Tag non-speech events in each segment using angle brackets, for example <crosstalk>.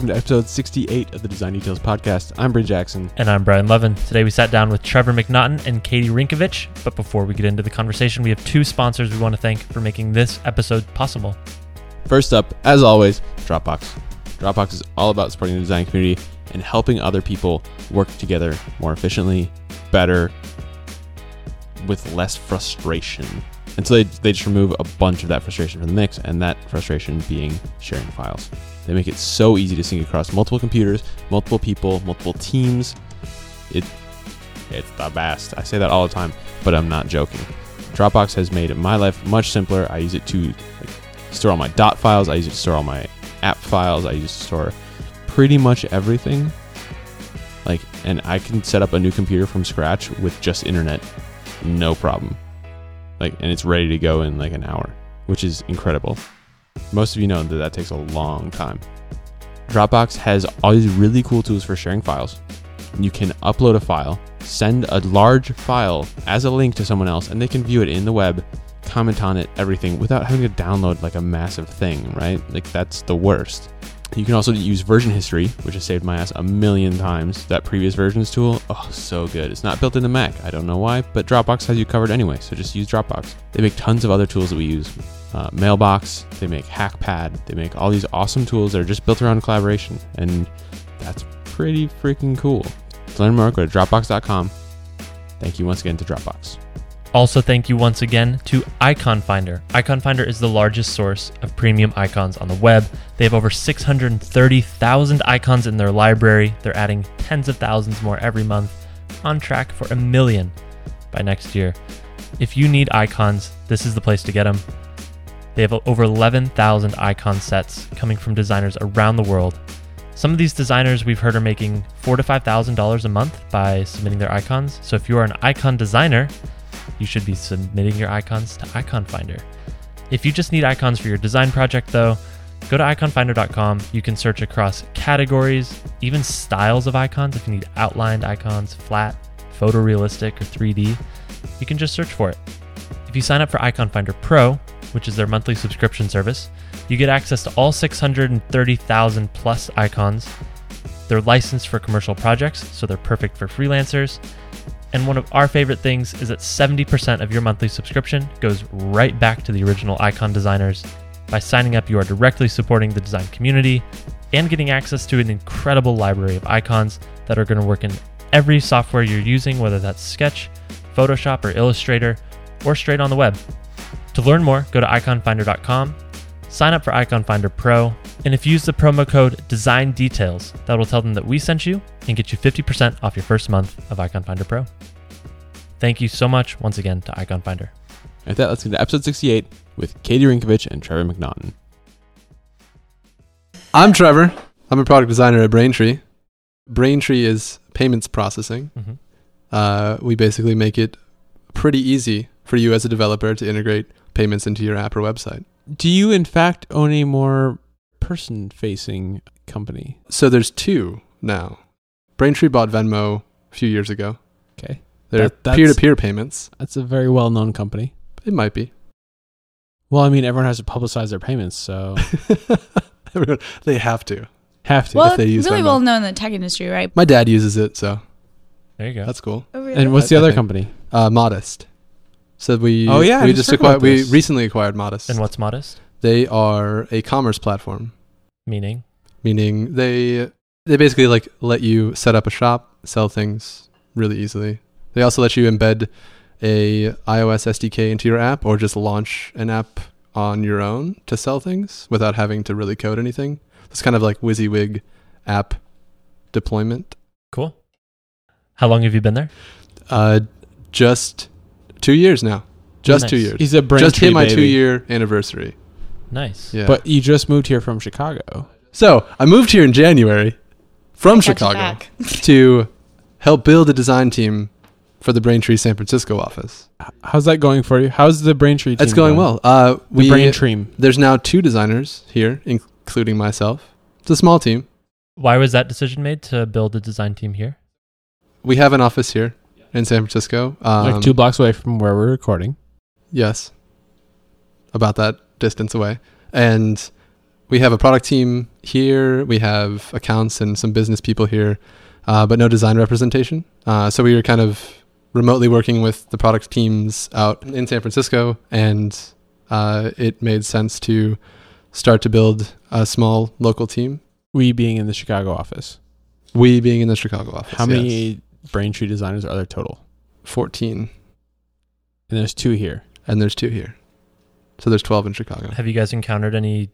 welcome to episode 68 of the Design Details Podcast. I'm Bryn Jackson. And I'm Brian Lovin. Today we sat down with Trevor McNaughton and Katie Rinkovich. But before we get into the conversation, we have two sponsors we want to thank for making this episode possible. First up, as always, Dropbox. Dropbox is all about supporting the design community and helping other people work together more efficiently, better, with less frustration. And so they, they just remove a bunch of that frustration from the mix, and that frustration being sharing files. They make it so easy to sync across multiple computers, multiple people, multiple teams. It it's the best. I say that all the time, but I'm not joking. Dropbox has made my life much simpler. I use it to like, store all my dot files. I use it to store all my app files. I use it to store pretty much everything. Like, and I can set up a new computer from scratch with just internet, no problem. Like, and it's ready to go in like an hour, which is incredible. Most of you know that that takes a long time. Dropbox has all these really cool tools for sharing files. You can upload a file, send a large file as a link to someone else, and they can view it in the web, comment on it, everything, without having to download like a massive thing, right? Like, that's the worst. You can also use version history, which has saved my ass a million times. That previous versions tool, oh, so good. It's not built into Mac. I don't know why, but Dropbox has you covered anyway, so just use Dropbox. They make tons of other tools that we use. Uh, Mailbox, they make HackPad, they make all these awesome tools that are just built around collaboration, and that's pretty freaking cool. To learn more, go to Dropbox.com. Thank you once again to Dropbox. Also, thank you once again to Icon Finder. Icon Finder is the largest source of premium icons on the web. They have over 630,000 icons in their library. They're adding tens of thousands more every month, on track for a million by next year. If you need icons, this is the place to get them. They have over 11,000 icon sets coming from designers around the world. Some of these designers we've heard are making four to five thousand dollars a month by submitting their icons. So if you are an icon designer, you should be submitting your icons to Icon Finder. If you just need icons for your design project, though, go to iconfinder.com. You can search across categories, even styles of icons. If you need outlined icons, flat, photorealistic, or 3D, you can just search for it. If you sign up for Icon Finder Pro, which is their monthly subscription service, you get access to all 630,000 plus icons. They're licensed for commercial projects, so they're perfect for freelancers. And one of our favorite things is that 70% of your monthly subscription goes right back to the original icon designers. By signing up, you are directly supporting the design community and getting access to an incredible library of icons that are going to work in every software you're using, whether that's Sketch, Photoshop, or Illustrator, or straight on the web. To learn more, go to iconfinder.com, sign up for Icon Finder Pro, and if you use the promo code Design Details, that will tell them that we sent you and get you 50% off your first month of Icon Finder Pro. Thank you so much once again to Icon Finder. And with that, let's get to episode 68 with Katie Rinkovich and Trevor McNaughton. I'm Trevor. I'm a product designer at Braintree. Braintree is payments processing. Mhm. Uh, we basically make it pretty easy for you as a developer to integrate payments into your app or website. Do you, in fact, own a more person facing company? So there's two now. Braintree bought Venmo a few years ago. Okay. They're peer to peer payments. That's a very well known company. It might be. Well, I mean, everyone has to publicize their payments, so <laughs> Everyone, they have to. have to. Well, they it's use really Venmo. well known in the tech industry, right? My dad uses it, so There you go. that's cool. Oh, really? and what's the I- I other think- company? Uh, Modest. So we Oh, yeah, we just just acquired we recently acquired Modest. and what's modest? They are a commerce platform. Meaning? meaning they they basically like let you set up a shop, sell things really easily. They also let you embed a iOS SDK into your app or just launch an app on your own to sell things without having to really code anything. It's kind of like WYSIWYG app deployment. Cool. How long have you been there? Uh, just two years now. Just two years. He's a Braintree just hit my baby. two year anniversary. Nice. Yeah. But you just moved here from Chicago. so I moved here in January from Catch Chicago. <laughs> to help build a design team for the Braintree San Francisco office. How's that going for you? How's the Braintree team It's going well. Uh, The we Braintree. there's now two designers here, including myself. It's a small team. Why was that decision made to build a design team here? We have an office here in San Francisco. Um, like two blocks away from where we're recording. Yes, about that distance away, and we have a product team here. We have accounts and some business people here, uh, but no design representation. Uh, so we were kind of remotely working with the product teams out in San Francisco, and uh, it made sense to start to build a small local team. We being in the Chicago office. We being in the Chicago office. How yes. many Braintree designers are there total? 14, And there's two here. and there's two here. So there's 12 in Chicago. Have you guys encountered any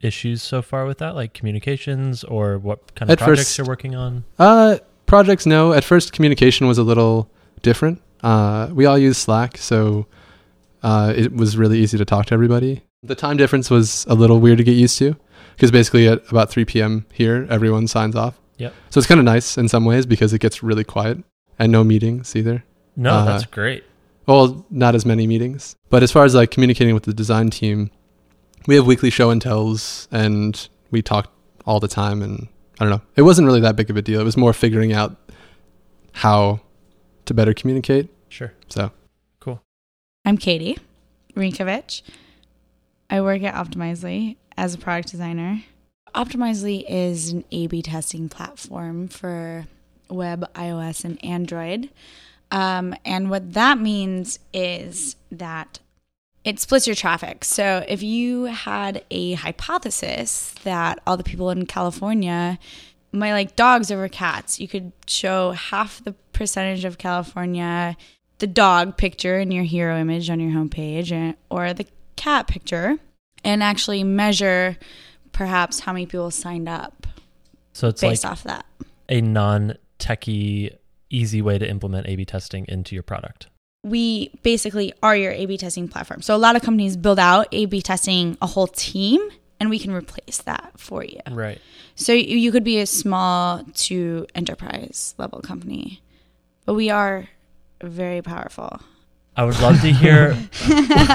issues so far with that, like communications or what kind of At projects first- you're working on? Uh, projects, no. At first, communication was a little different. Uh, we all use Slack, so uh, it was really easy to talk to everybody. The time difference was a little weird to get used to because basically at about 3 p.m. here, everyone signs off. Yep. So it's kind of nice in some ways because it gets really quiet and no meetings either. No, Uh, that's great. Well, not as many meetings. But as far as like communicating with the design team, we have weekly show and tells and we talk all the time and I don't know. It wasn't really that big of a deal. It was more figuring out how to better communicate. Sure. So cool. I'm Katie Rinkovich. I work at Optimizely as a product designer. Optimizely is an A B testing platform for web, iOS, and Android. Um, and what that means is that it splits your traffic. So if you had a hypothesis that all the people in California might like dogs over cats, you could show half the percentage of California the dog picture in your hero image on your homepage or the cat picture and actually measure perhaps how many people signed up So it's based like off that. a non techie, easy way to implement A B testing into your product. we basically are your A B testing platform. So a lot of companies build out A B testing a whole team and we can replace that for you. Right. So you you could be a small to enterprise level company, but we are very powerful. I would love to hear. <laughs>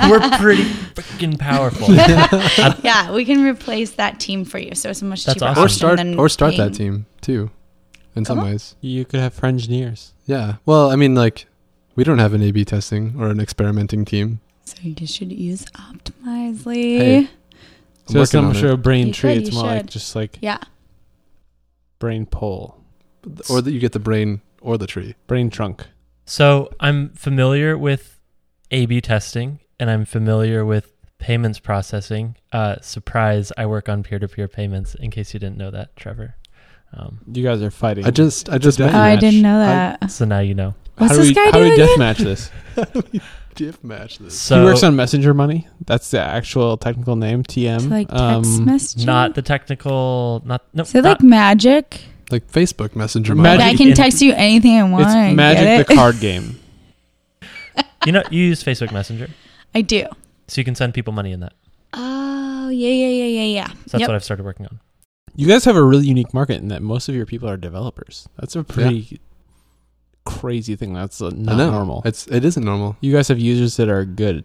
we're pretty freaking powerful. <laughs> yeah, we can replace that team for you. So it's a much That's cheaper awesome. or start than or start paying- that team too in some Come ways. You could have for engineers. Yeah. Well, I mean like we don't have an A/B testing or an experimenting team. So you should use Optimizely. Hey, I'm So it's working not on of it. a brain You tree. should, It's you more like just like Yeah. brain pole, or that you get the brain or the tree. brain trunk. So I'm familiar with A B testing and I'm familiar with payments processing. Uh, surprise, I work on peer to peer payments in case you didn't know that, Trevor. Um, You guys are fighting. I just I just death Oh, I didn't know I- that. so now you know. What's how do this we, guy How do we doing death again? match this? <laughs> diff match this. So he works on messenger money. That's the actual technical name. TM. So like text Um, messaging. not the technical, not, no, Is it not, like magic? Like Facebook Messenger. Magic Like I can text you anything I want. It's Magic it? the card game. <laughs> you know, you use Facebook Messenger. I do. So you can send people money in that. Oh yeah yeah yeah yeah yeah. So that's yep. what I've started working on. You guys have a really unique market in that most of your people are developers. That's a pretty crazy thing. That's uh, I not know. normal. It's it isn't normal. You guys have users that are good.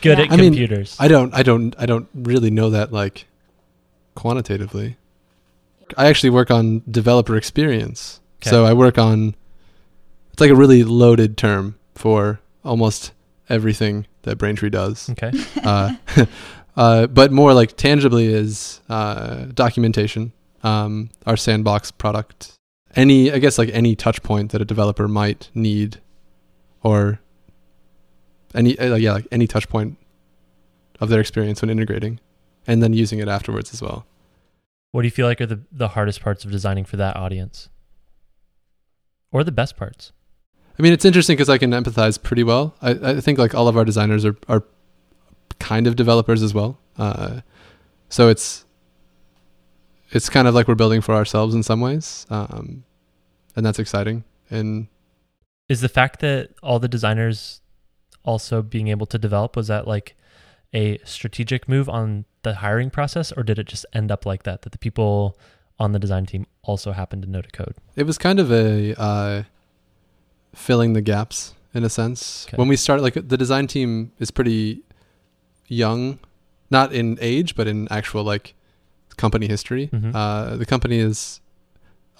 Good Yeah. at I mean, computers. I don't I don't I don't really know that like quantitatively. I actually work on developer experience. Okay. So I work on it's like a really loaded term for almost everything that Braintree does. okay. uh, <laughs> uh, but more like tangibly is uh, documentation, um, our sandbox product. Any, I guess, like any touch point that a developer might need, or any, uh, yeah, like any touch point of their experience when integrating, and then using it afterwards as well. What do you feel like are the, the hardest parts of designing for that audience? Or the best parts? I mean, it's interesting because I can empathize pretty well. I, I think like all of our designers are are kind of developers as well. Uh, so it's it's kind of like we're building for ourselves in some ways, um, and that's exciting. And Is the fact that all the designers also being able to develop, was that like a strategic move on the hiring process, or did it just end up like that? That the people on the design team also happened to know to code? it was kind of a uh, filling the gaps in a sense. Okay. When we start, like the design team is pretty young, not in age, but in actual like company history. Mhm. Uh, the company is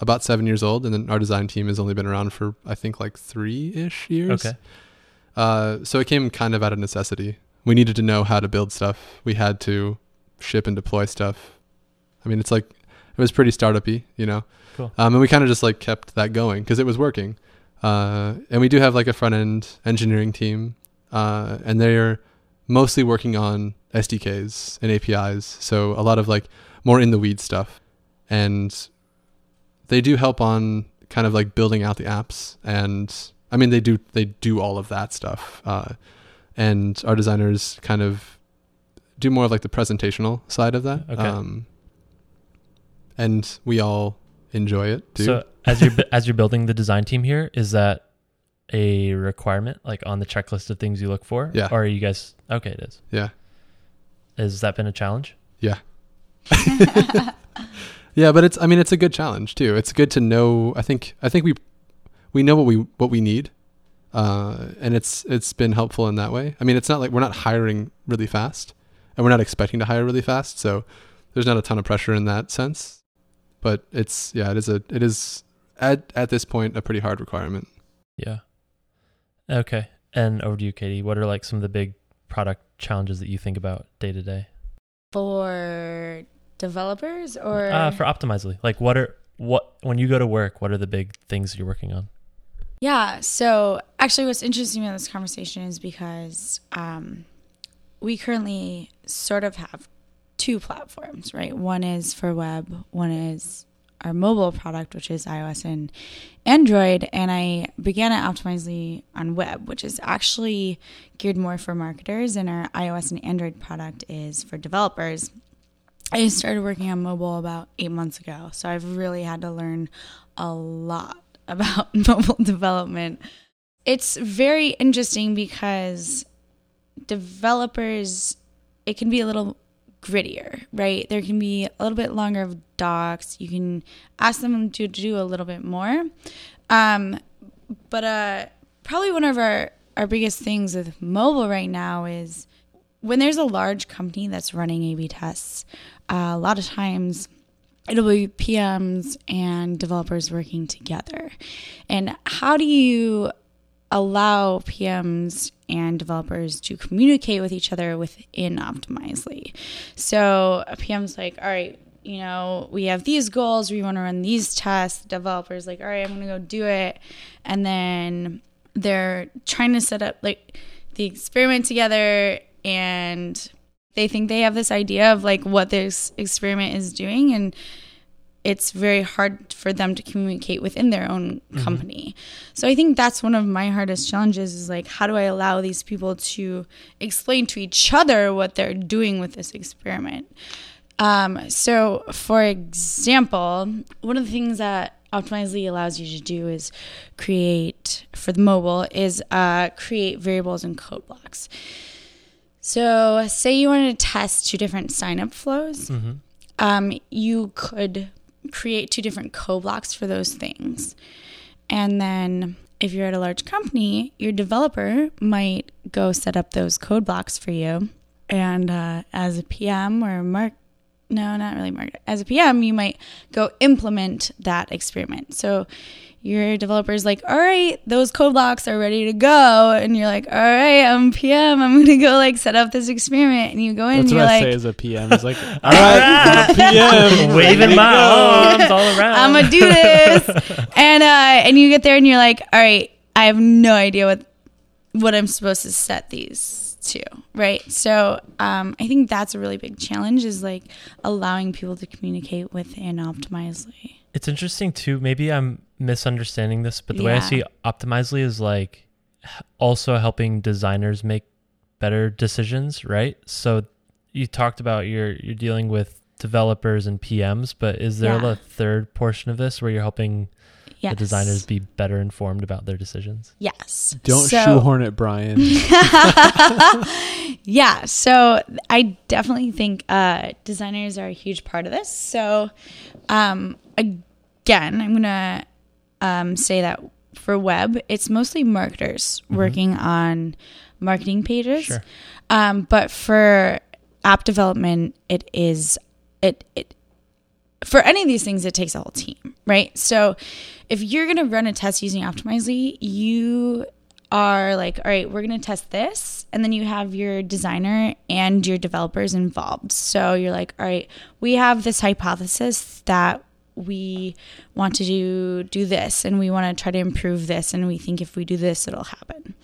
about seven years old, and then our design team has only been around for I think like three ish years. Okay. Uh, so it came kind of out of necessity. We needed to know how to build stuff. We had to ship and deploy stuff. I mean, it's like it was pretty startupy, you know. Cool. Um, and we kind of just like kept that going because it was working. Uh, and we do have like a front end engineering team, uh, and they're mostly working on SDKs and APIs. So a lot of like more in the weeds stuff, and they do help on kind of like building out the apps. And I mean, they do they do all of that stuff. Uh, and our designers kind of do more of like the presentational side of that. Okay. Um, and we all enjoy it too. So as you're as you're building the design team here, is that a requirement like on the checklist of things you look for? Yeah. Or are you guys okay? It is. yeah. Has that been a challenge? Yeah. <laughs> <laughs> yeah, but it's I mean it's a good challenge too. It's good to know I think I think we we know what we what we need. Uh, and it's it's been helpful in that way. I mean, it's not like we're not hiring really fast and we're not expecting to hire really fast, so there's not a ton of pressure in that sense. But it's yeah, it is a it is at at this point a pretty hard requirement. Yeah. Okay. And over to you, Katie. What are like some of the big product challenges that you think about day to day? For developers or Uh, for Optimizely, like what are what when you go to work? What are the big things you're working on? Yeah. So actually, what's interesting about this conversation is because um, we currently sort of have two platforms, right? One is for web, one is our mobile product, which is iOS and Android. And I began at Optimizely on web, which is actually geared more for marketers, and our iOS and Android product is for developers. I started working on mobile about eight months ago, so I've really had to learn a lot about <laughs> mobile development. It's very interesting because developers, it can be a little grittier, right? There can be a little bit longer of docs. You can ask them to do a little bit more. Um, but uh, probably one of our, our biggest things with mobile right now is when there's a large company that's running A B tests, uh, a lot of times it'll be PMs and developers working together. And how do you allow PMs and developers to communicate with each other within Optimizely? So a PM's like, all right, you know, we have these goals, we want to run these tests. The developer's like, all right, I'm going to go do it. And then they're trying to set up like the experiment together and they think they have this idea of like what this experiment is doing and it's very hard for them to communicate within their own company. So I think that's one of my hardest challenges is like how do I allow these people to explain to each other what they're doing with this experiment? Um, so for example, one of the things that Optimizely allows you to do is create for the mobile is uh, create variables and code blocks. So, say you wanted to test two different sign-up flows, Mm-hmm. um, you could create two different code blocks for those things. And then, if you're at a large company, your developer might go set up those code blocks for you. And uh, as a PM or a mark, no, not really market. As a PM, you might go implement that experiment. So your developer's like, all right, those code blocks are ready to go. And you're like, all right, I'm PM. I'm going to go like set up this experiment. And you go in That's and you're I like, say as a PM. It's like, all All right, right. I'm PM, <laughs> Waving my go. arms all around. I'm gonna do <laughs> this, and uh, and you get there and you're like, all right, I have no idea what what I'm supposed to set these to, right? So um, I think that's a really big challenge is like allowing people to communicate within Optimizely. It's interesting too. Maybe I'm misunderstanding this, but the way I Yeah. see Optimizely is like h- also helping designers make better decisions, right? So you talked about you're you're dealing with developers and PMs, but is there Yeah. a third portion of this where you're helping Yes. the designers be better informed about their decisions? Yes. Don't So- shoehorn it, Brian. <laughs> yeah, so I definitely think uh, designers are a huge part of this. So, um, again, I'm gonna um, say that for web, it's mostly marketers working on marketing pages. Sure. Um, but for app development, it is it it for any of these things, it takes a whole team, right? So if you're going to run a test using Optimizely, you are like, all right, we're going to test this. And then you have your designer and your developers involved. So you're like, all right, we have this hypothesis that we want to do do this and we want to try to improve this and we think if we do this it'll happen.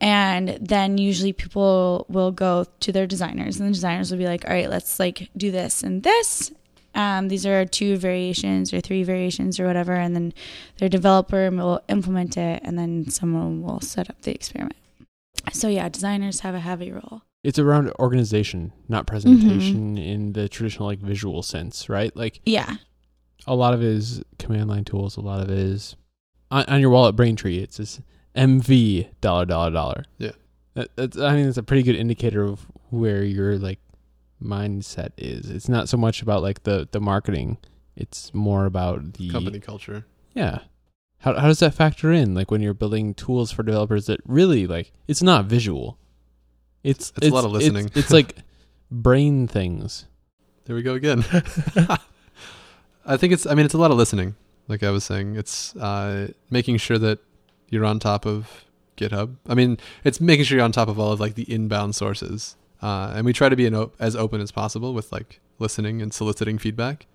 And then usually people will go to their designers and the designers will be like all right let's like do this and this. Um, these are two variations or three variations or whatever and then their developer will implement it and then someone will set up the experiment. So yeah designers have a heavy role. It's around organization, not presentation in the traditional like visual sense, right? Like yeah a lot of it is command line tools. A lot of it is on, on your wallet Braintree. It says MV dollar dollar dollar. Yeah. That, that's I mean it's a pretty good indicator of where your like mindset is. It's not so much about like the the marketing. It's more about the Company culture. Yeah. How how does that factor in? Like when you're building tools for developers that really like it's not visual. It's It's a lot of listening. It's, it's like brain things. <laughs> There we go again. <laughs> I think it's. I mean, it's a lot of listening. Like I was saying, it's uh, making sure that you're on top of GitHub. I mean, it's making sure you're on top of all of like the inbound sources. Uh, and we try to be an op- as open as possible with like listening and soliciting feedback,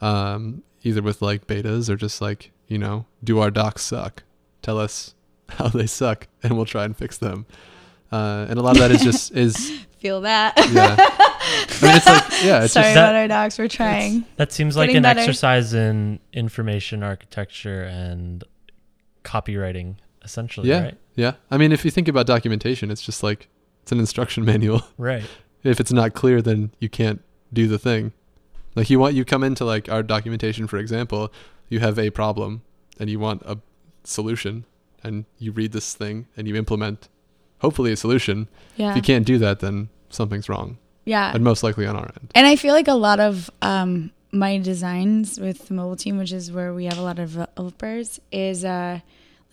um, either with like betas or just like you know, do our docs suck? Tell us <laughs> how they suck, and we'll try and fix them. Uh, and a lot of that is just is <laughs> feel that yeah. I mean, it's like <laughs> yeah, it's sorry just that- about our dogs we're trying That seems like Getting an better. exercise in information architecture and copywriting, essentially, Yeah. right? Yeah. I mean, if you think about documentation, it's just like it's an instruction <laughs> manual. Right. if it's not clear, then you can't do the thing. Like you want you come into like our documentation, for example, you have a problem and you want a solution, and you read this thing and you implement, hopefully a solution. yeah If you can't do that, then something's wrong, yeah and most likely on our end. And I feel like a lot of um, my designs with the mobile team, which is where we have a lot of developers, is uh,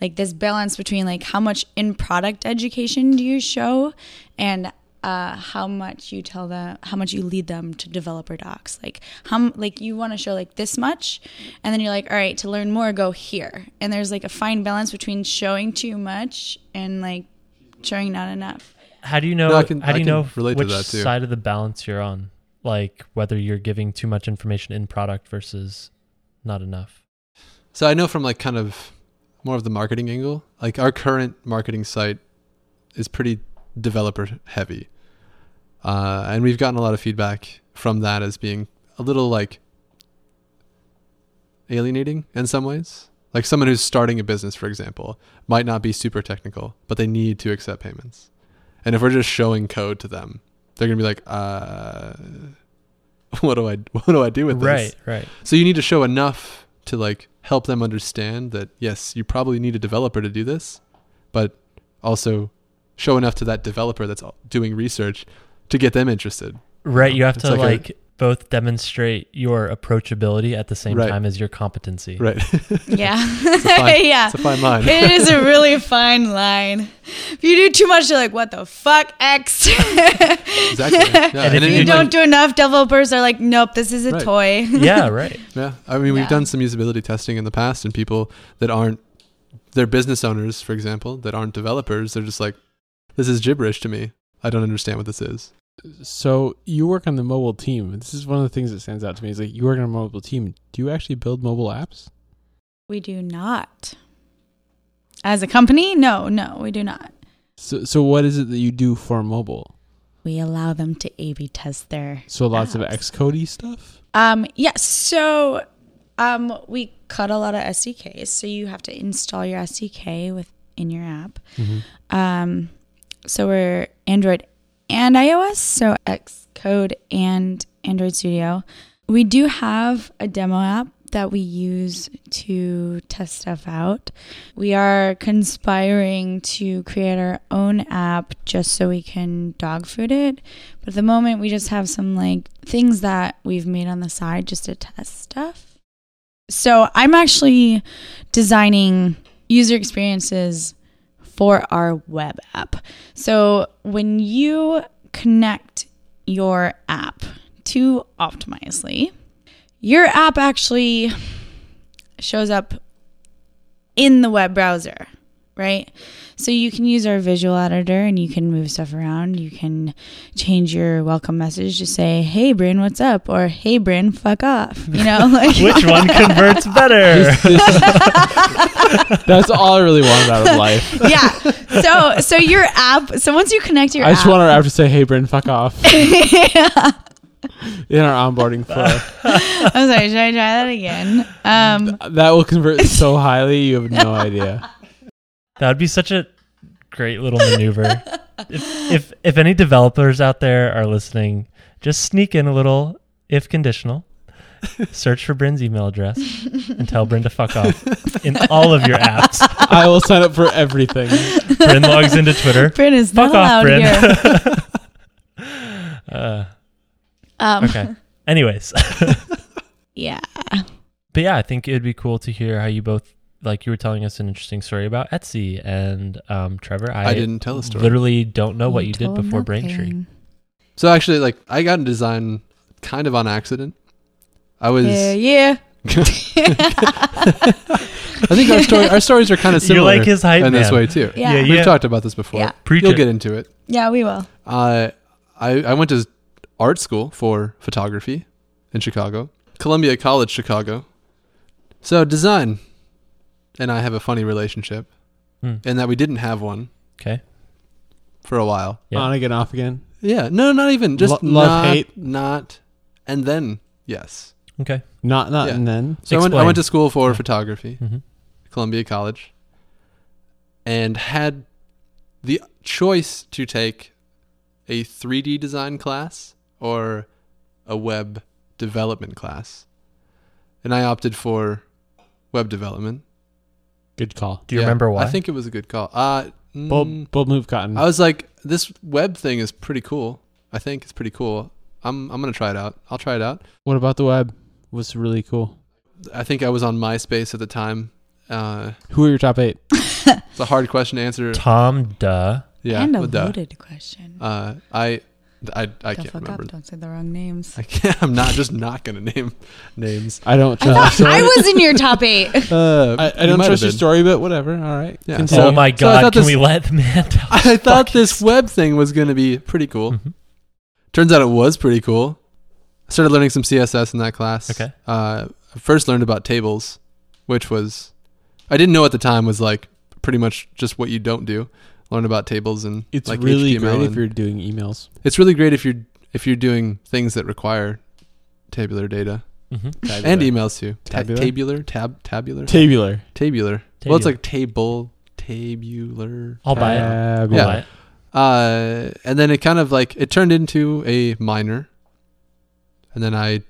like this balance between like how much in product education do you show and uh, how much you tell them, how much you lead them to developer docs. Like how like you want to show like this much, and then you're like, all right, to learn more, go here. And there's like a fine balance between showing too much and like showing not enough. How do you know? No, can- how do you know which side of the balance you're on? Like whether you're giving too much information in product versus not enough. So I know from like kind of more of the marketing angle, like our current marketing site is pretty developer heavy. Uh, and we've gotten a lot of feedback from that as being a little like alienating in some ways. Like someone who's starting a business, for example, might not be super technical, but they need to accept payments. And if we're just showing code to them, they're gonna be like, uh, <laughs> "What do I what do I do with this?" Right. Right. So you need to show enough to like help them understand that yes, you probably need a developer to do this, but also show enough to that developer that's doing research to get them interested. Right. You have It's to like like, both demonstrate your approachability at the same Right. time as your competency. Right. <laughs> Yeah, fine- <laughs> yeah. it's a fine line. it is a <laughs> really fine line. If you do too much, you're like, what the fuck, X? exactly. Yeah. And if you you don't do enough, developers are like, nope, this is a Right. toy. Yeah. Right. Yeah, I mean, we've Yeah. done some usability testing in the past, and people that aren't, they're business owners, for example, that aren't developers. They're just like, this is gibberish to me. I don't understand what this is. So you work on the mobile team. This is one of the things that stands out to me. Is like you work on a mobile team. Do you actually build mobile apps? We do not. As a company, no, no, we do not. So so what is it that you do for mobile? We allow them to A/B test their. So lots of apps. Xcode stuff. Um, yes. so, um, we cut a lot of SDKs. So you have to install your SDK within your app. Um, so we're Android and iOS, so Xcode and Android Studio. We do have a demo app that we use to test stuff out. We are conspiring to create our own app just so we can dog food it. But at the moment, we just have some like things that we've made on the side just to test stuff. So I'm actually designing user experiences for our web app. So when you connect your app to Optimizely, your app actually shows up in the web browser right? So you can use our visual editor and you can move stuff around. You can change your welcome message to say, "Hey, Bryn, what's up?" or "Hey, Bryn, fuck off." You know, <laughs> like Which one converts better? <laughs> <laughs> That's all I really wanted out of life. yeah. So so your app. So once you connect your app I just app, want our app to say, "Hey, Bryn, fuck off." yeah In our onboarding flow, I'm sorry. Should I try that again? Um, that will convert so highly. You have no idea. That would be such a great little maneuver. <laughs> if, if if any developers out there are listening, just sneak in a little if conditional. <laughs> Search for Bryn's email address and tell Bryn to fuck off in all of your apps. I will sign up for everything. Bryn logs into Twitter. Bryn is Fuck not off, allowed Bryn. here. <laughs> uh, Um, okay. Anyways, Yeah. but yeah, I think it would be cool to hear how you both like you were telling us an interesting story about Etsy and um, Trevor. I, I didn't tell a story. literally don't know what you did before nothing. Braintree. So actually, like I got in design kind of on accident. I was. Yeah, yeah. <laughs> <laughs> I think our story, our stories are kind of similar. You're similar like his hype in this man. way too. Yeah. Yeah, Yeah, We've talked about this before. Yeah. Preach You'll it. get into it. Yeah, we will. Uh, I I went to art school for photography in Chicago, Columbia College, Chicago. So design, and I have a funny relationship, Hmm. in that we didn't have one Okay. for a while. Yeah. On again, off again. Yeah, no, not even just Lo- love, not, hate. not, and then yes. Okay. Not, not, Yeah. and then. So I went, I Explain. went to school for Yeah. photography, hmm Columbia College, and had the choice to take a 3D design class or a web development class. And I opted for web development. Good call. Do you Yeah, remember why? I think it was a good call. Uh, mm, Bold, bold move, Cotton. I was like, this web thing is pretty cool. I think it's pretty cool. I'm I'm gonna try it out. I'll try it out. what about the web? Was really cool. I think I was on MySpace at the time. Uh, Who are your top eight? <laughs> it's a hard question to answer. Tom Duh. Yeah, and a with the- loaded question. Uh, I, I, I Go can't fuck remember. up. Don't say the wrong names. I can't. I'm not just not gonna name names. I don't I trust. thought I was in your top eight. <laughs> Uh, I, I you don't might trust your been. story, but whatever. All right. Yeah. Continue. Oh my So I god, thought can this- we let the man <laughs> tell? I thought fucking this web thing was gonna be pretty cool. Mhm. Turns out it was pretty cool. I started learning some CSS in that class. Okay. Uh, I first learned about tables, which was I didn't know at the time was like pretty much just what you don't do. Learn about tables and It's like really HTML great if you're doing emails. It's really great if you're if you're doing things that require tabular data <laughs> Mhm. and emails too. Ta- Tabular? tabular, tab, tabular, Tabular. tabular. Well, it's like table, tabular. I'll buy it. Tabular. Yeah. buy it. Uh, and then it kind of like it turned into a minor, and then I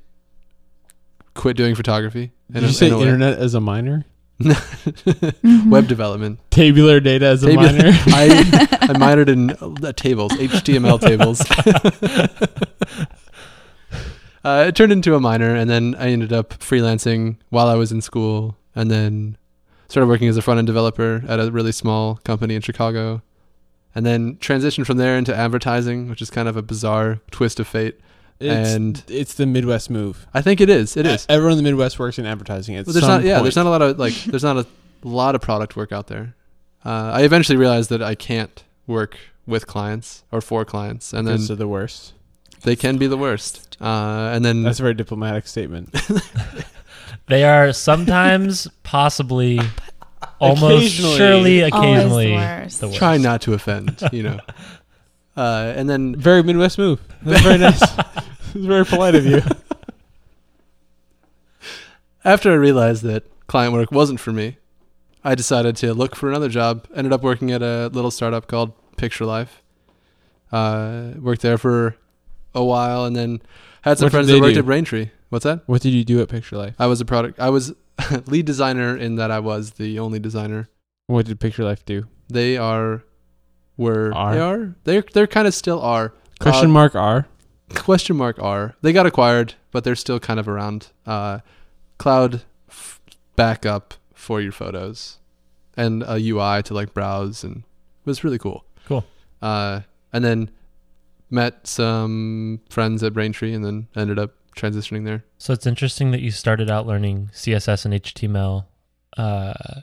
quit doing photography. Did you say internet as a minor? Mhm. <laughs> web development. Tabular data as a Tabular- minor? <laughs> I I <laughs> minored in uh, tables, HTML tables. uh, it turned into a minor, and then I ended up freelancing while I was in school, and then started working as a front end developer at a really small company in Chicago, and then transitioned from there into advertising, which is kind of a bizarre twist of fate. It's, And- it's the Midwest move. I think it is. It is. Everyone in the Midwest works in advertising. It's But there's not. Yeah, there's not a lot of like. <laughs> There's not a lot of product work out there. Uh, I eventually realized that I can't work with clients or for clients, and then Those are the worst. they can be the worst. Uh, and then That's a very diplomatic statement. <laughs> They are sometimes, possibly, <laughs> almost Occasionally. surely, Always the occasionally worst. the worst. try not to offend. You know. Uh, and then Very Midwest move. That's very nice. <laughs> it's very polite of you. after I realized that client work wasn't for me, I decided to look for another job. Ended up working at a little startup called Picture Life. Uh, worked there for a while, and then had some What friends that worked do? at Braintree. What's that? What did you do at Picture Life? I was a product. I was <laughs> lead designer in that I was the only designer. What did Picture Life do? They are, were Are? they are they're they're kind of still are Question Uh, mark R. question mark R they got acquired, but they're still kind of around. Uh, cloud f- backup for your photos, and a UI to like browse, and it was really cool. Cool. Uh, and then met some friends at Braintree, and then ended up transitioning there. So it's interesting that you started out learning CSS and HTML. Uh,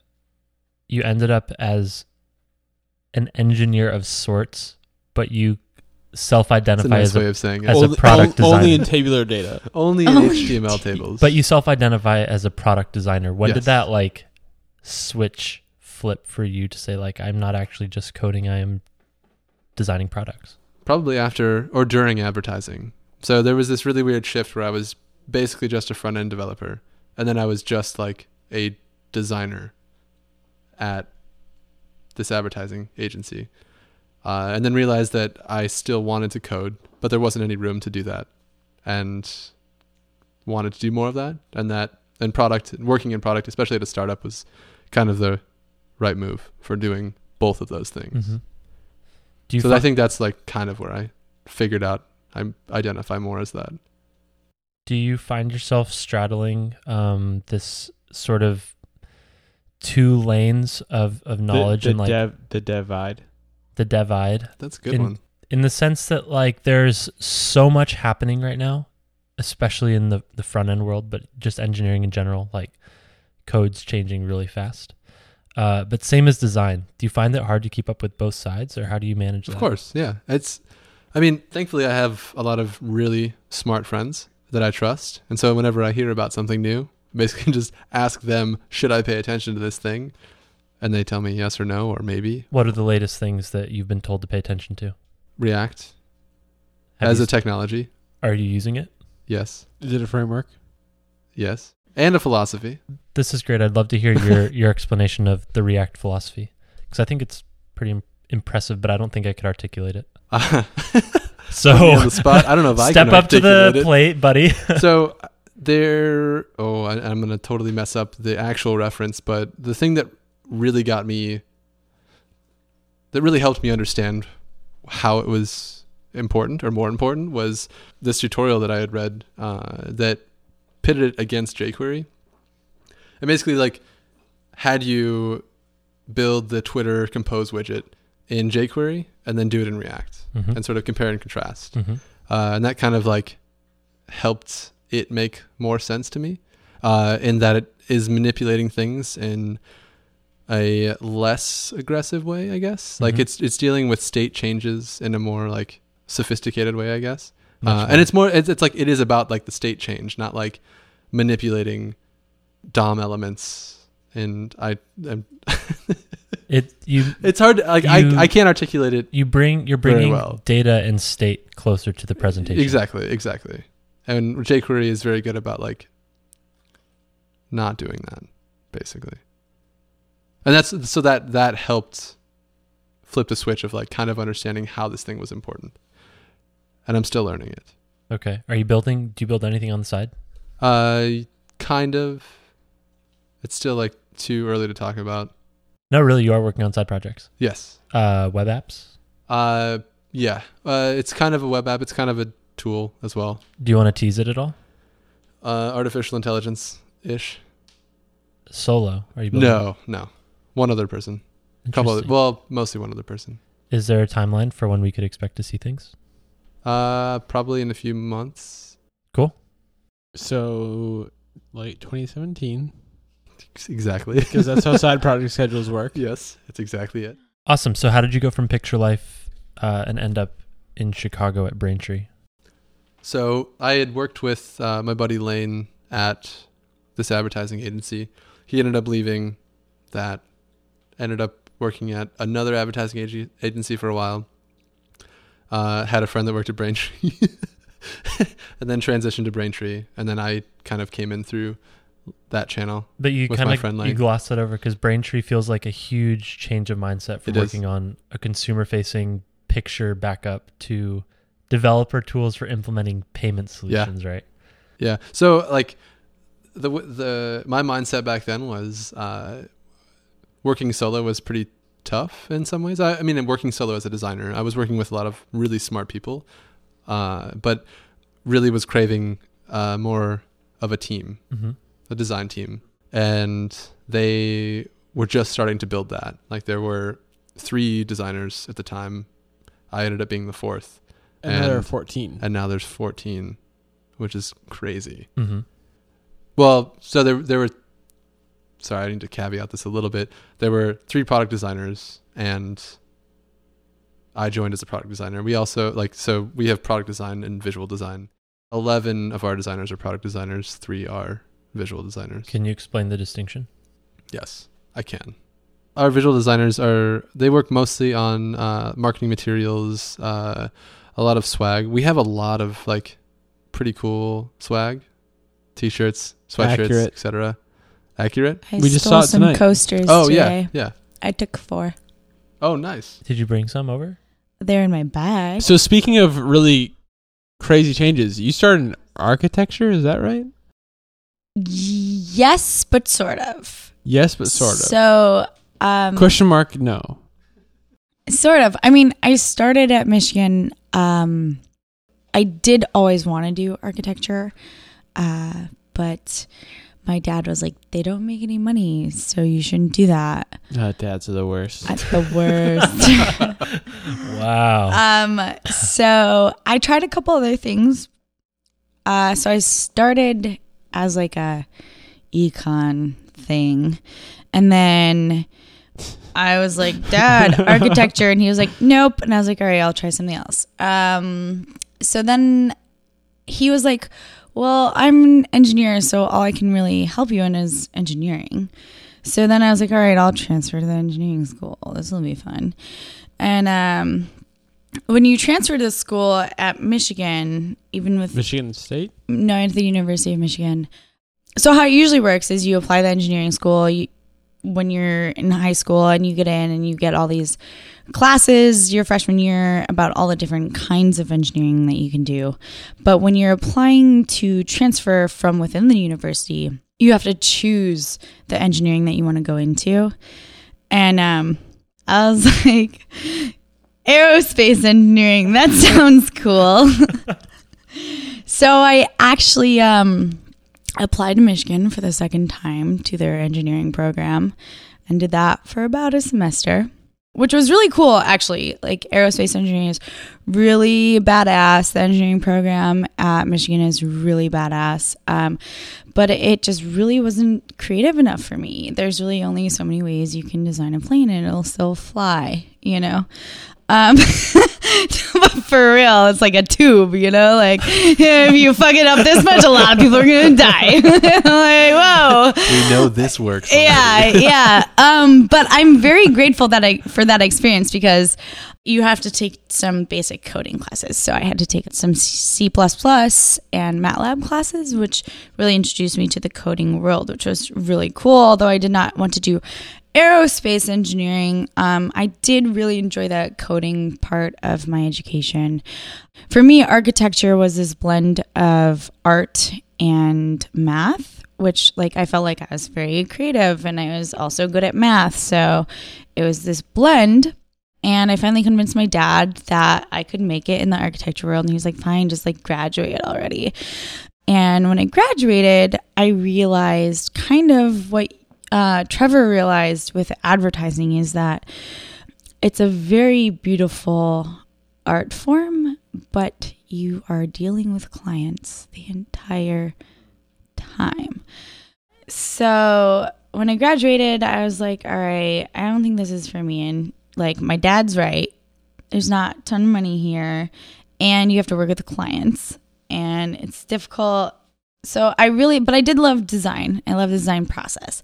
you ended up as an engineer of sorts, but you self-identify nice as a way of saying it. as a only, product on- only in tabular data. Only in oh Only HTML in tables. but you self-identify as a product designer. When did that like switch flip for you to say like I'm not actually just coding, I am designing products? probably after or during advertising. So there was this really weird shift where I was basically just a front end developer, and then I was just like a designer at this advertising agency, uh, and then realized that I still wanted to code, but there wasn't any room to do that, and wanted to do more of that, and that and product working in product, especially at a startup, was kind of the right move for doing both of those things. Mhm. Do you so I think that's like kind of where I figured out I identify more as that. do you find yourself straddling um, this sort of two lanes of, of knowledge the, and like dev, the divide. the divide That's a good In- one. in the sense that like there's so much happening right now especially in the, the front end world but just engineering in general like codes changing really fast uh, but same as design do you find it hard to keep up with both sides or how do you manage that? Of that course, yeah. It's I mean, thankfully I have a lot of really smart friends that I trust. And so whenever I hear about something new, basically <laughs> just ask them, should I pay attention to this thing? And they tell me yes or no or maybe. what are the latest things that you've been told to pay attention to React Have as you- a technology. are you using it Yes. Is it a framework? Yes. And a philosophy. this is great i'd love to hear your <laughs> your explanation of the react philosophy because i think it's pretty im- impressive but i don't think i could articulate it <laughs> so on the spot. I don't know if I step up to the it. plate buddy so there oh I, i'm going to totally mess up the actual reference but the thing that really got me that really helped me understand how it was important or more important was this tutorial that i had read uh, that pitted it against jquery and basically like had you build the twitter compose widget in jquery and then do it in react Mhm. and sort of compare and contrast Mhm. uh, and that kind of like helped it make more sense to me uh, in that it is manipulating things in a less aggressive way i guess like Mhm. it's it's dealing with state changes in a more like sophisticated way i guess uh, and it's more it's, it's like it is about like the state change not like manipulating dom elements and i I'm <laughs> it you it's hard to, like You- I, I can't articulate it you bring you're bringing well. data and state closer to the presentation Exactly, exactly. And jQuery is very good about like not doing that, basically. And that's so that that helped flip the switch of like kind of understanding how this thing was important. And I'm still learning it. okay are you building do you build anything on the side Uh kind of it's still like too early to talk about. no really you are working on side projects Yes. uh web apps Uh yeah. Uh it's kind of a web app, it's kind of a tool as well. do you want to tease it at all Uh artificial intelligence ish. solo are you building No, no. One other person. A couple of, Interesting. well mostly one other person is there a timeline for when we could expect to see things uh probably in a few months cool So late 2017, exactly <laughs> because that's how side project schedules work. yes that's exactly it awesome so how did you go from picture life uh, and end up in chicago at braintree so i had worked with uh, my buddy lane at this advertising agency. He ended up leaving that ended up working at another advertising ag- agency for a while. Uh, had a friend that worked at braintree <laughs> and then transitioned to braintree and then i kind of came in through that channel But you kind of you glossed that over because Braintree feels like a huge change of mindset from It is. working on a consumer-facing picture backup to developer tools for implementing payment solutions. Right? Yeah. So like the the my mindset back then was uh, working solo was pretty tough in some ways. I, I mean, working solo as a designer, I was working with a lot of really smart people, uh, but really was craving uh, more of a team, Mm-hmm. a design team, and they were just starting to build that. Like there were three designers at the time. I ended up being the fourth, And now there are 14. and now there's 14, which is crazy. Mm-hmm. Well, so there there were. Sorry, I need to caveat this a little bit. There were three product designers and I joined as a product designer. We also like so we have product design and visual design. Eleven of our designers are product designers. Three are visual designers. Can you explain the distinction? Yes, I can. Our visual designers are they work mostly on uh, marketing materials, uh, a lot of swag. We have a lot of like pretty cool swag, t-shirts, sweatshirts, etc. Accurate. I We just saw some tonight. coasters Oh today. yeah, yeah. I took four. Oh nice. Did you bring some over? They're in my bag. So speaking of really crazy changes, you started in architecture, is that right? yes, but sort of. Yes, but sort of. So, um, Question mark? No. Sort of. I mean, I started at Michigan. Um, I did always want to do architecture, uh, but my dad was like, "They don't make any money, so you shouldn't do that." Uh, dads are the worst. That's the worst. <laughs> Wow. um, so I tried a couple other things. Uh, so I started as like a econ thing, and then I was like, "Dad, <laughs> architecture," and he was like, "Nope," and I was like, "All right, I'll try something else." Um, so then he was like, "Well, I'm an engineer, so all I can really help you in is engineering." So then I was like, "All right, I'll transfer to the engineering school. This will be fun." And um, when you transfer to the school at Michigan, even with Michigan State? no, at the University of Michigan. So how it usually works is you apply to the engineering school you, when you're in high school and you get in and you get all these classes your freshman year about all the different kinds of engineering that you can do. But when you're applying to transfer from within the university, you have to choose the engineering that you want to go into. And um, I was <laughs> like, aerospace engineering, that <laughs> sounds cool. <laughs> So I actually um, applied to Michigan for the second time to their engineering program and did that for about a semester, which was really cool actually. Like aerospace engineering is really badass. The engineering program at Michigan is really badass. Um, but it just really wasn't creative enough for me. There's really only so many ways you can design a plane and it'll still fly, you know? Um, <laughs> but for real, it's like a tube, you know. Like if you fuck it up this much, a lot of people are gonna die. <laughs> like whoa, We know this works. yeah, yeah. Um, but I'm very grateful that I for that experience because you have to take some basic coding classes. So I had to take some C++ and MATLAB classes, which really introduced me to the coding world, which was really cool. Although I did not want to do aerospace engineering, um, I did really enjoy that coding part of my education. For me, architecture was this blend of art and math, which like I felt like I was very creative and I was also good at math. So it was this blend. And I finally convinced my dad that I could make it in the architecture world. And he was like, fine, just like graduate already. And when I graduated, I realized kind of what uh, Trevor realized with advertising is that it's a very beautiful art form, but you are dealing with clients the entire time. So when I graduated, I was like, all right, I don't think this is for me. And like, my dad's right. There's not a ton of money here, and you have to work with the clients, and it's difficult. So I really, but I did love design. I love the design process.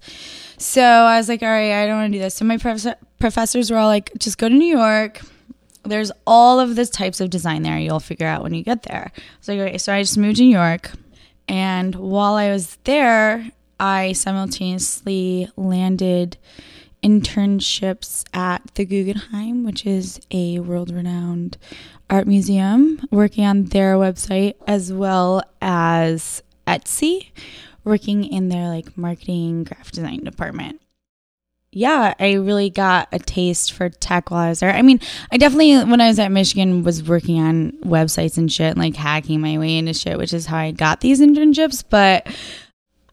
So I was like, all right, I don't want to do this. So my professor, professors were all like, just go to New York. There's all of the types of design there. You'll figure out when you get there. So I. So I just moved to New York. And while I was there, I simultaneously landed internships at the Guggenheim, which is a world renowned art museum, working on their website, as well as Etsy, working in their like marketing graphic design department. Yeah, I really got a taste for tech while I was there. I mean, I definitely, when I was at Michigan, was working on websites and shit, and like hacking my way into shit, which is how I got these internships. But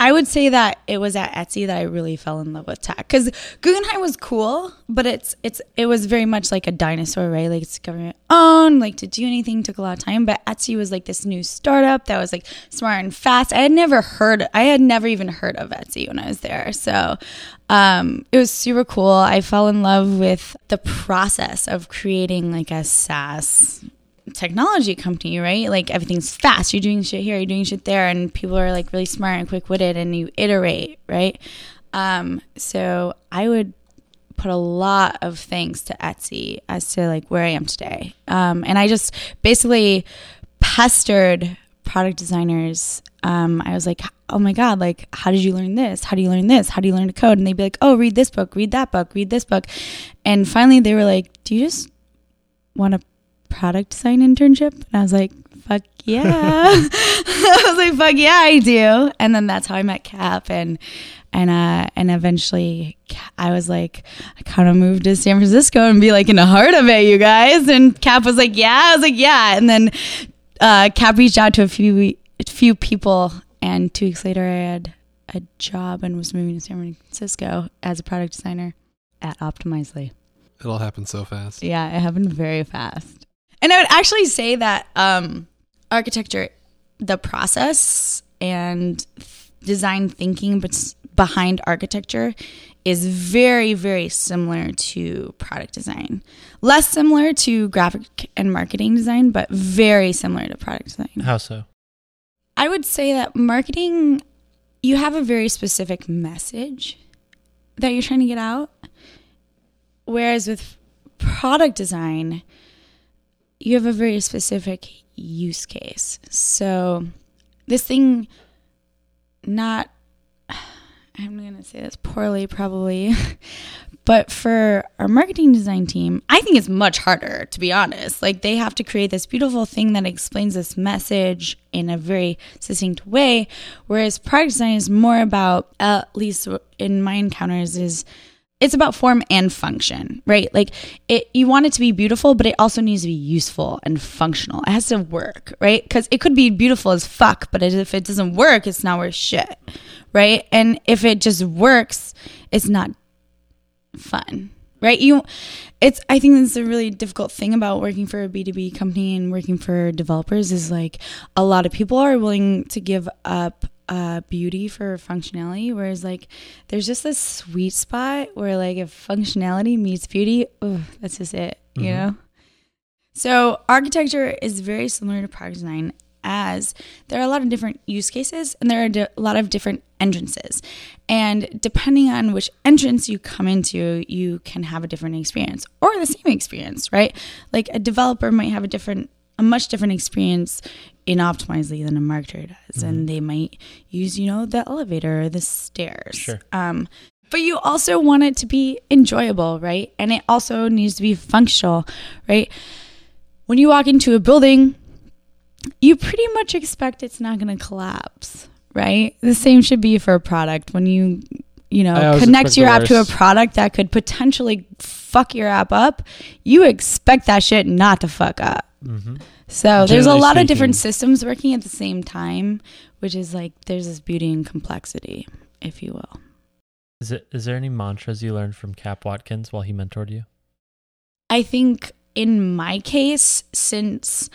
I would say that it was at Etsy that I really fell in love with tech because Guggenheim was cool, but it's it's it was very much like a dinosaur, right? Like it's government owned. Like to do anything took a lot of time. But Etsy was like this new startup that was like smart and fast. I had never heard. I had never even heard of Etsy when I was there. So um, it was super cool. I fell in love with the process of creating like a SaaS technology company, right? Like everything's fast. You're doing shit here, you're doing shit there, and people are like really smart and quick witted, and you iterate, right? Um, so I would put a lot of thanks to Etsy as to like where I am today. Um, and I just basically pestered product designers. Um, I was like, oh my God, like, how did you learn this? How do you learn this? How do you learn to code? And they'd be like, oh, read this book, read that book, read this book. And finally they were like, do you just want a product design internship? And I was like, fuck yeah. <laughs> <laughs> I was like, fuck yeah, I do. And then that's how I met Cap and and uh and eventually I was like, I kind of moved to San Francisco and be like in the heart of it, you guys. And Cap was like, yeah. I was like, yeah. And then uh, Cap reached out to a few a few people, and two weeks later, I had a job and was moving to San Francisco as a product designer at Optimizely. It all happened so fast. Yeah, it happened very fast. And I would actually say that um, architecture, the process and design thinking behind architecture is very, very similar to product design. Less similar to graphic and marketing design, but very similar to product design. How so? I would say that marketing, you have a very specific message that you're trying to get out. Whereas with product design, you have a very specific use case. So this thing not I'm going to say this poorly probably, <laughs> but for our marketing design team, I think it's much harder to be honest. Like they have to create this beautiful thing that explains this message in a very succinct way, whereas product design is more about at least in my encounters is it's about form and function, right? Like it you want it to be beautiful, but it also needs to be useful and functional. It has to work, right? Cuz it could be beautiful as fuck, but if it doesn't work, it's not worth shit, right? And if it just works, it's not fun, right? You it's I think it's a really difficult thing about working for a B2B company and working for developers is like a lot of people are willing to give up uh, beauty for functionality, whereas like there's just this sweet spot where like if functionality meets beauty, ooh, that's just it, you Mhm. know. So architecture is very similar to product design, as there are a lot of different use cases and there are di- a lot of different entrances, and depending on which entrance you come into, you can have a different experience or the same experience, right? Like a developer might have a different a much different experience in Optimizely than a marketer does, and they might use you know the elevator or the stairs. Sure. Um, but you also want it to be enjoyable, right? And it also needs to be functional, right? When you walk into a building, you pretty much expect it's not going to collapse, right? The same should be for a product. When you, you know, connect your app to a product that could potentially fuck your app up, you expect that shit not to fuck up. Mm-hmm. So there's a Generally lot of different systems working at the same time, which is like there's this beauty and complexity, if you will. Is it is there any mantras you learned from Cap Watkins while he mentored you? I think in my case, since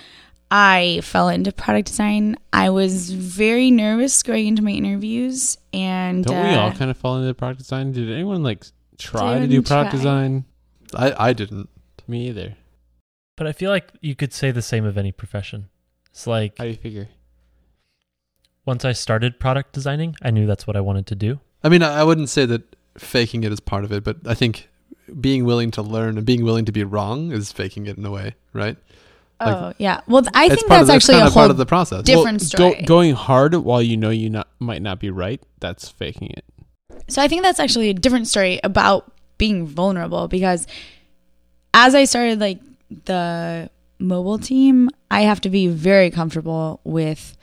I fell into product design, I was very nervous going into my interviews, and Don't we all uh, kind of fall into product design? Did anyone like try to do product try. design? I, I didn't. Me either. But I feel like you could say the same of any profession. It's like How do you figure? once I started product designing, I knew that's what I wanted to do. I mean, I I wouldn't say that faking it is part of it, but I think being willing to learn and being willing to be wrong is faking it in a way, right? like- oh yeah, well I think that's the, actually a whole part of the process. different Well, story. going hard while you know you not might not be right. That's faking it. So I think that's actually a different story about being vulnerable because as I started like the mobile team, I have to be very comfortable with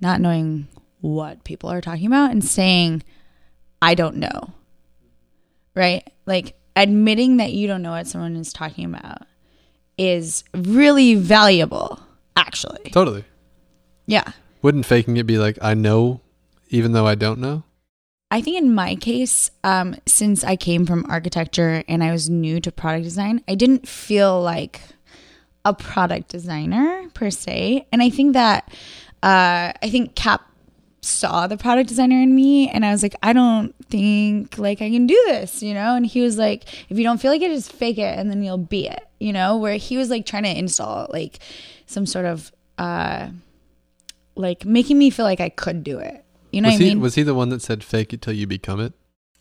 not knowing what people are talking about and saying I don't know. Right? Like admitting that you don't know what someone is talking about is really valuable actually. Totally. Yeah. Wouldn't faking it be like, I know even though I don't know? I think in my case, um, since I came from architecture and I was new to product design, I didn't feel like a product designer per se. And I think that uh, I think Cap saw the product designer in me and I was like, I don't think like I can do this, you know? And he was like, if you don't feel like it, just fake it and then you'll be it, you know? Where he was like trying to install like some sort of uh like making me feel like I could do it. You know was what I he mean? was he the one that said fake it till you become it?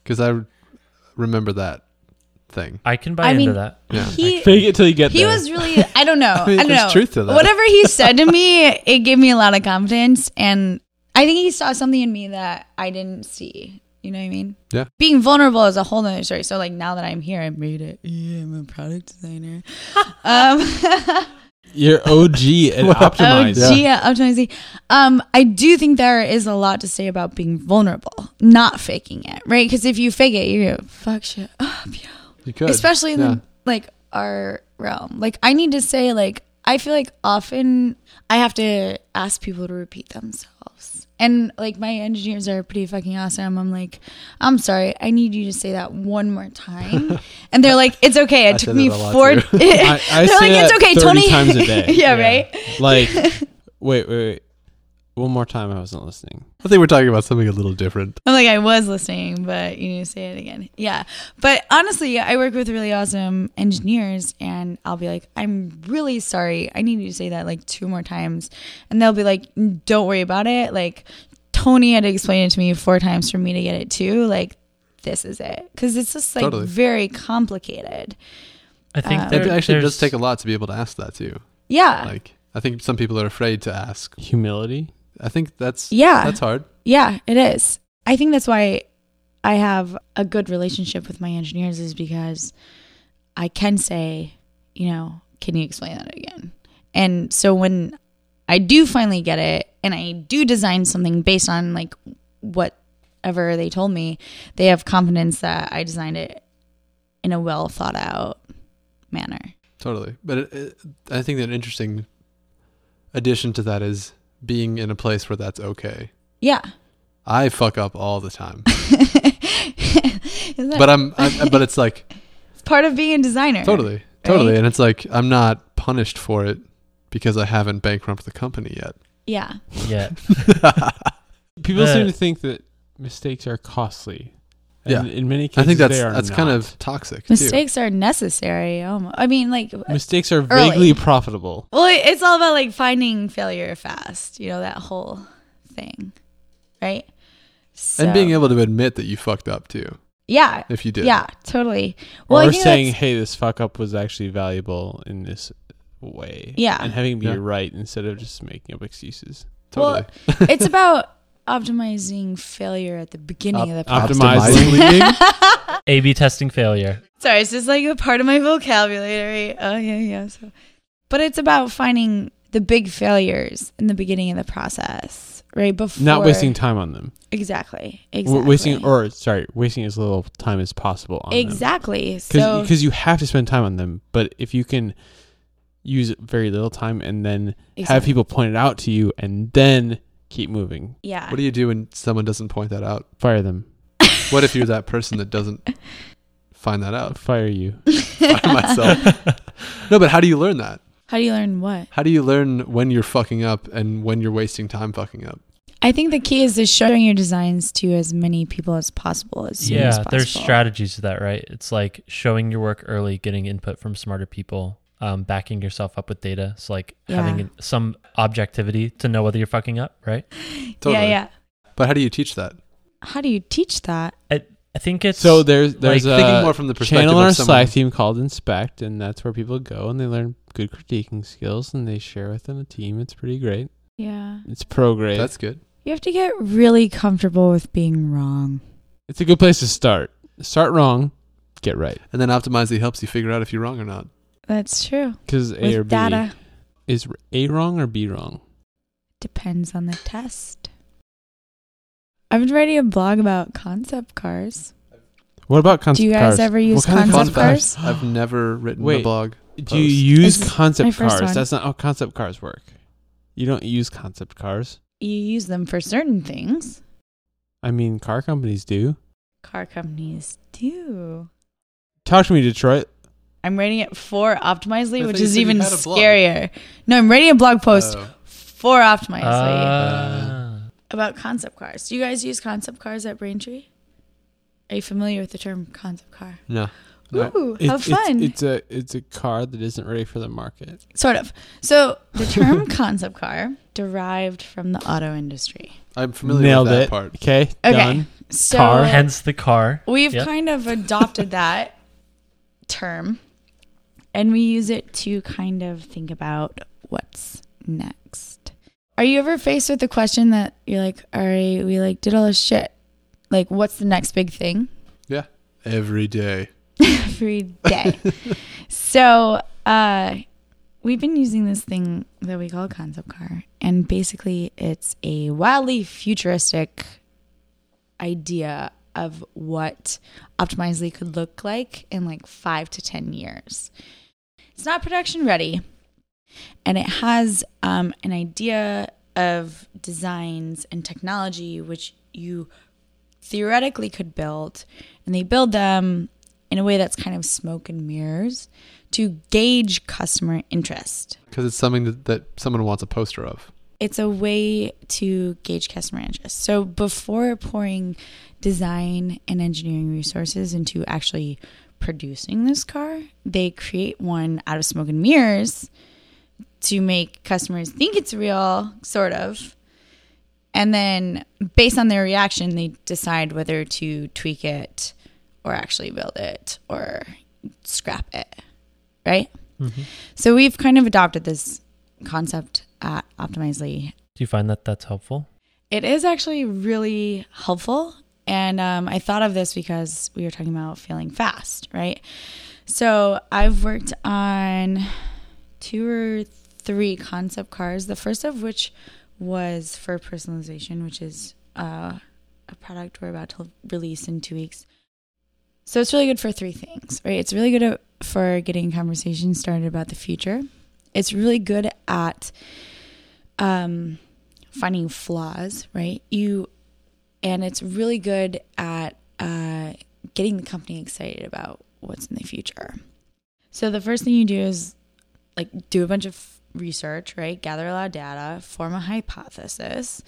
Because I remember that thing. I can buy I into mean, that. Yeah. he Fake it till you get he there. He was <laughs> really I don't know. I, mean, don't there's know. truth to that. Whatever he <laughs> said to me, it gave me a lot of confidence and I think he saw something in me that I didn't see. You know what I mean? Yeah. Being vulnerable is a whole nother story. So like now that I'm here, I made it. Yeah, I'm a product designer. <laughs> um You're OG and <laughs> optimized. Gee, yeah, optimizing. Um, I do think there is a lot to say about being vulnerable, not faking it, right? Because if you fake it, you're gonna fuck shit up, yo. You could. Especially in yeah. the like our realm. Like I need to say, like I feel like often I have to ask people to repeat themselves. And like my engineers are pretty fucking awesome. I'm like, I'm sorry, I need you to say that one more time. <laughs> and they're like, it's okay. It I took me that a lot, four. <laughs> I, I they're say like, it's okay, 30 Tony. times a day. <laughs> yeah, Yeah. right. Like, wait, wait, wait. One more time. I wasn't listening. I think we're talking about something a little different. I'm like, I was listening, but you need to say it again. Yeah. But honestly, I work with really awesome engineers, and I'll be like, I'm really sorry. I need you to say that like two more times. And they'll be like, don't worry about it. Like, Tony had to explain it to me four times for me to get it too. Like, this is it. Because it's just like Totally. very complicated. I think Um, there, it actually does take a lot to be able to ask that too. Yeah. Like I think some people are afraid to ask. Humility. I think that's yeah. that's hard. Yeah, it is. I think that's why I have a good relationship with my engineers is because I can say, you know, can you explain that again? And so when I do finally get it and I do design something based on like whatever they told me, they have confidence that I designed it in a well thought out manner. Totally. But it, it, I think that an interesting addition to that is being in a place where that's okay. Yeah. I fuck up all the time, <laughs> that but I'm, I, but it's like it's <laughs> part of being a designer? totally, totally, Right? and it's like I'm not punished for it because I haven't bankrupted the company yet. Yeah. yeah. <laughs> People Uh, seem to think that mistakes are costly. Yeah. And in many cases, I think that's they are that's kind of toxic. too. Mistakes are necessary. Almost. I mean, like, uh, mistakes are early. vaguely profitable. well, it's all about like finding failure fast. You know that whole thing, right? So, and being able to admit that you fucked up too, yeah, if you did. yeah, totally. Well, I or saying, "Hey, this fuck up was actually valuable in this way." Yeah. and having it be Yeah. right instead of just making up excuses. totally. it's about optimizing failure at the beginning Op- of the process. Optimizing. <laughs> Optimizing. A/B testing failure. Sorry, it's just like a part of my vocabulary. Oh yeah, yeah. So, but it's about finding the big failures in the beginning of the process, right? Before Not wasting time on them. exactly, W- exactly, Wasting, or sorry, wasting as little time as possible on them. exactly. So because you have to spend time on them. But if you can use very little time and then have people point it out to you and then keep moving, yeah. What do you do when someone doesn't point that out? fire them, <laughs> What if you're that person that doesn't find that out? fire you. <laughs> Fire myself. <laughs> No, but how do you learn that? How do you learn what? How do you learn when you're fucking up and when you're wasting time fucking up? I think the key is to showing your designs to as many people as possible as soon as Yeah, possible. there's strategies to that, right? It's like showing your work early, getting input from smarter people, um, backing yourself up with data. So like Yeah. having some objectivity to know whether you're fucking up, right? <laughs> Totally. Yeah, yeah. But how do you teach that? How do you teach that? I think it's So there's there's Like, Thinking a more from the perspective channel on our. Slack team called Inspect, and that's where people go and they learn good critiquing skills and they share within a team. It's pretty great. Yeah. It's pro grade. That's good. You have to get really comfortable with being wrong. it's a good place to start. Start wrong, get right. And then Optimizely helps you figure out if you're wrong or not. That's true. Because A or B data is A wrong or B wrong. depends on the test. I've been writing a blog about concept cars. What about concept cars? Do you guys cars? ever use What concept concept cars? I've never written a Wait. blog. Do you use It's concept cars? one. That's not how concept cars work. You don't use concept cars. You use them for certain things. I mean, car companies do. Car companies do. Talk to me, Detroit. I'm writing it for Optimizely, which is even had a blog. scarier. No, I'm writing a blog post Oh. for Optimizely Ah. about concept cars. Do you guys use concept cars at Braintree? Are you familiar with the term concept car? no. No. Ooh, It- how it's- fun! It's, a it's a car that isn't ready for the market. sort of. So the term <laughs> concept car derived from the auto industry. I'm familiar Nailed with that it. part. Okay, Okay. done. So Car. Hence the car. We've Yep. kind of adopted that term and we use it to kind of think about what's next. Are you ever faced with the question that you're like, all right, we like did all this shit. Like, what's the next big thing? Yeah. Every day. <laughs> Every day. so, uh, we've been using this thing that we call a concept car, and basically, it's a wildly futuristic idea of what Optimizely could look like in like five to 10 years. It's not production ready, and it has um, an idea of designs and technology which you theoretically could build, and they build them in a way that's kind of smoke and mirrors to gauge customer interest. Because it's something that, that someone wants a poster of. It's a way to gauge customer interest. So before pouring design and engineering resources into actually producing this car, they create one out of smoke and mirrors to make customers think it's real, sort of. And then based on their reaction, they decide whether to tweak it or actually build it or scrap it. Right? Mhm. So we've kind of adopted this concept at Optimizely. Do you find that that's helpful? It is actually really helpful. And um, I thought of this because we were talking about feeling fast, right? So I've worked on two or three concept cars, the first of which was for personalization, which is uh, a product we're about to release in two weeks. So it's really good for three things, right? It's really good for getting conversations started about the future. It's really good at um, finding flaws, right? You, and it's really good at uh, getting the company excited about what's in the future. So the first thing you do is like do a bunch of research, right? Gather a lot of data, form a hypothesis,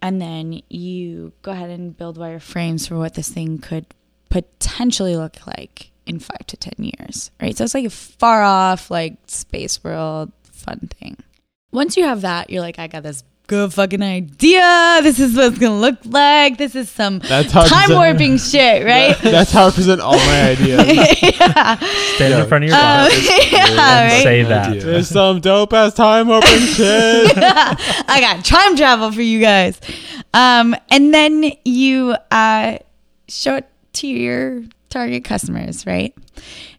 and then you go ahead and build wireframes for what this thing could potentially look like in five to ten years, right? So it's like a far off, like space world fun thing. Once you have that, you're like, I got this good fucking idea. This is what it's gonna look like. This is some That's how time warping <laughs> shit, right? That's how I present all my <laughs> ideas. yeah. Stand Yeah. in front of your Um, boss <laughs> yeah, and right? say that. idea. There's some dope ass time warping shit. I got time travel for you guys. Um, and then you uh, show it to your target customers, right?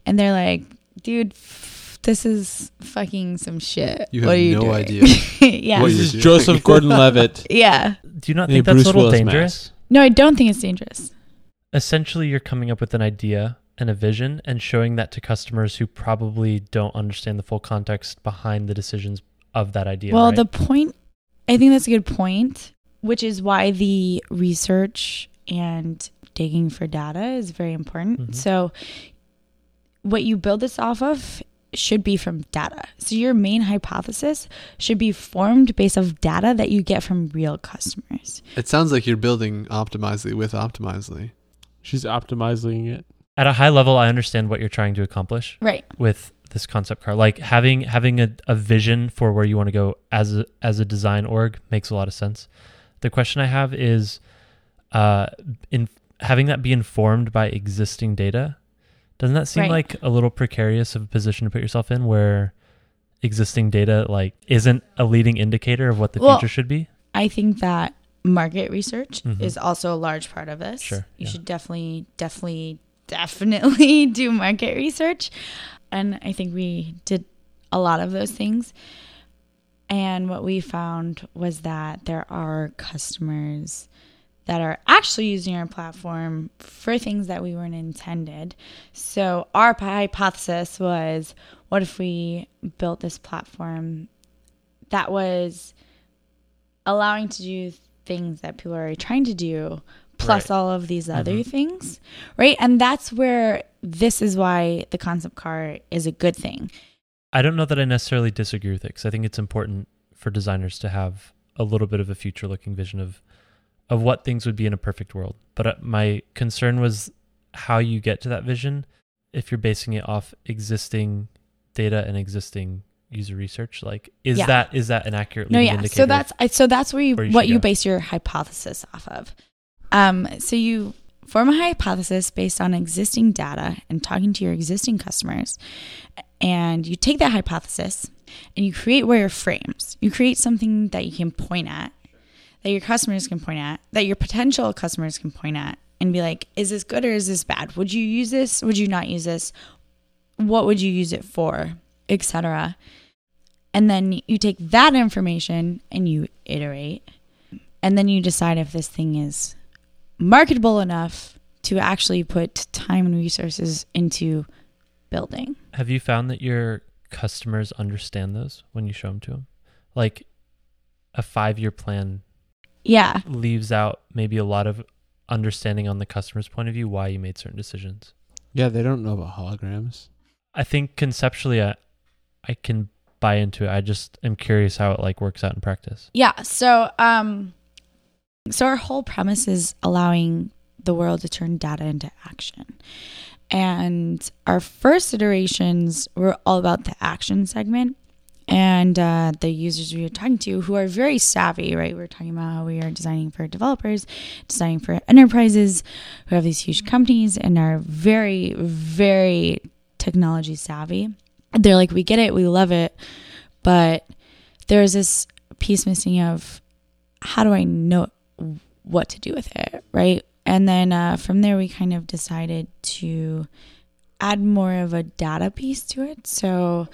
And they're like, dude, f- this is fucking some shit. You what have are you no doing? idea. <laughs> yeah. What this is. Joseph <laughs> Gordon-Levitt. yeah. Do you not in a think that's Bruce a little Willis dangerous? mask. No, I don't think it's dangerous. Essentially, you're coming up with an idea and a vision and showing that to customers who probably don't understand the full context behind the decisions of that idea. well, right? the point, I think that's a good point, which is why the research and digging for data is very important. Mhm. So, what you build this off of should be from data. So, your main hypothesis should be formed based of data that you get from real customers. It sounds like you're building Optimizely with Optimizely. She's optimizing it. At a high level, I understand what you're trying to accomplish Right. with this concept car. Like having having a, a vision for where you want to go as a, as a design org makes a lot of sense. The question I have is, uh, in having that be informed by existing data, doesn't that seem Right. like a little precarious of a position to put yourself in, where existing data like isn't a leading indicator of what the Well, future should be? I think that market research Mhm. is also a large part of this. Sure, You yeah. should definitely, definitely, <laughs> definitely <laughs> do market research. And I think we did a lot of those things. And what we found was that there are customers that are actually using our platform for things that we weren't intended. So our hypothesis was what if we built this platform that was allowing to do things that people are trying to do, plus Right. all of these other Mhm. things, right? And that's where this is why the concept car is a good thing. I don't know that I necessarily disagree with it because I think it's important for designers to have a little bit of a future looking vision of of what things would be in a perfect world. But uh, my concern was how you get to that vision if you're basing it off existing data and existing user research. Like, is Yeah. that is that an accurate No, yeah. So that's so that's where you where you what you go. base your hypothesis off of. Um, so you form a hypothesis based on existing data and talking to your existing customers, and you take that hypothesis and you create wireframes. You create something that you can point at, that your customers can point at, that your potential customers can point at, and be like, "Is this good or is this bad? Would you use this? Would you not use this? What would you use it for?" Etc. And then you take that information and you iterate. And then you decide if this thing is marketable enough to actually put time and resources into building. Have you found that your customers understand those when you show them to them? Like a five year plan Yeah. leaves out maybe a lot of understanding on the customer's point of view why you made certain decisions. Yeah, they don't know about holograms. I think conceptually I, I can buy into it. I just am curious how it like works out in practice. Yeah. So, um, so our whole premise is allowing the world to turn data into action. And our first iterations were all about the action segment and uh, the users we were talking to who are very savvy, right? We are talking about how we are designing for developers, designing for enterprises who have these huge companies and are very, very technology savvy. They're like, we get it, we love it, but there's this piece missing of how do I know what to do with it, right? And then uh, from there, we kind of decided to add more of a data piece to it. So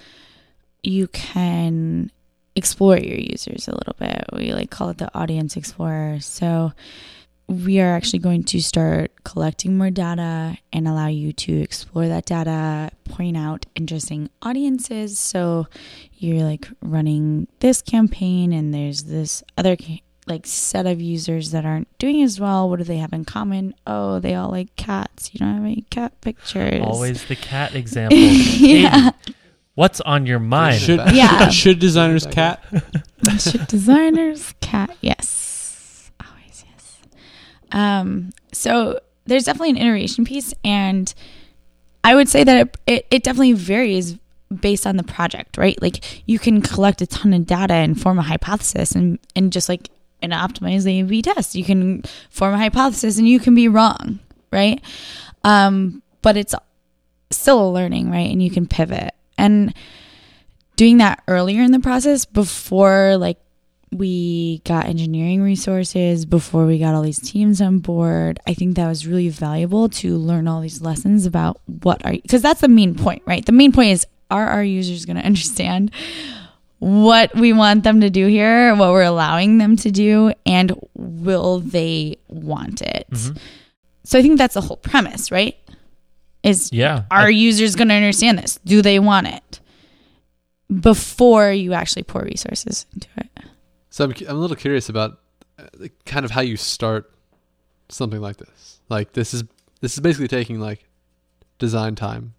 you can explore your users a little bit. We like call it the audience explorer. So we are actually going to start collecting more data and allow you to explore that data, point out interesting audiences. So you're like running this campaign and there's this other like set of users that aren't doing as well. What do they have in common? Oh, they all like cats. You don't have any cat pictures. Always the cat <laughs> example. yeah. Katie, what's on your mind? Should Yeah. should designers cat? Should designers <laughs> cat? Yes, always yes. Um, so there's definitely an iteration piece, and I would say that it, it, it definitely varies based on the project, right? Like you can collect a ton of data and form a hypothesis, and and just like an optimized A/B test, you can form a hypothesis and you can be wrong, right? Um, but it's still a learning, right? And you can pivot and doing that earlier in the process before like we got engineering resources before we got all these teams on board i think that was really valuable to learn all these lessons about what are because that's the main point right? The main point is are our users going <laughs> to understand what we want them to do here what we're allowing them to do and will they want it? Mhm. so i think that's the whole premise right is Yeah. are I- users going to understand this? Do they want it? Before you actually pour resources into it. So I'm, I'm a little curious about uh, kind of how you start something like this. Like this is this is basically taking like design time,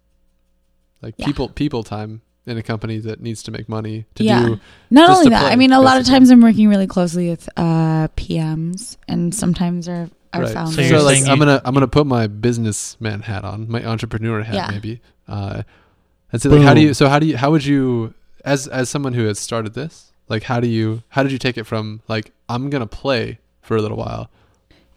like Yeah. people people time in a company that needs to make money to Yeah. do. Not only that, play, I mean, a lot of times I'm working really closely with uh, PMs, and sometimes our our Right. founders. So So, like I'm gonna I'm gonna put my businessman hat on, my entrepreneur hat Yeah. maybe. Uh, and so like how do you so how do you how would you as as someone who has started this like how do you how did you take it from like I'm gonna play for a little while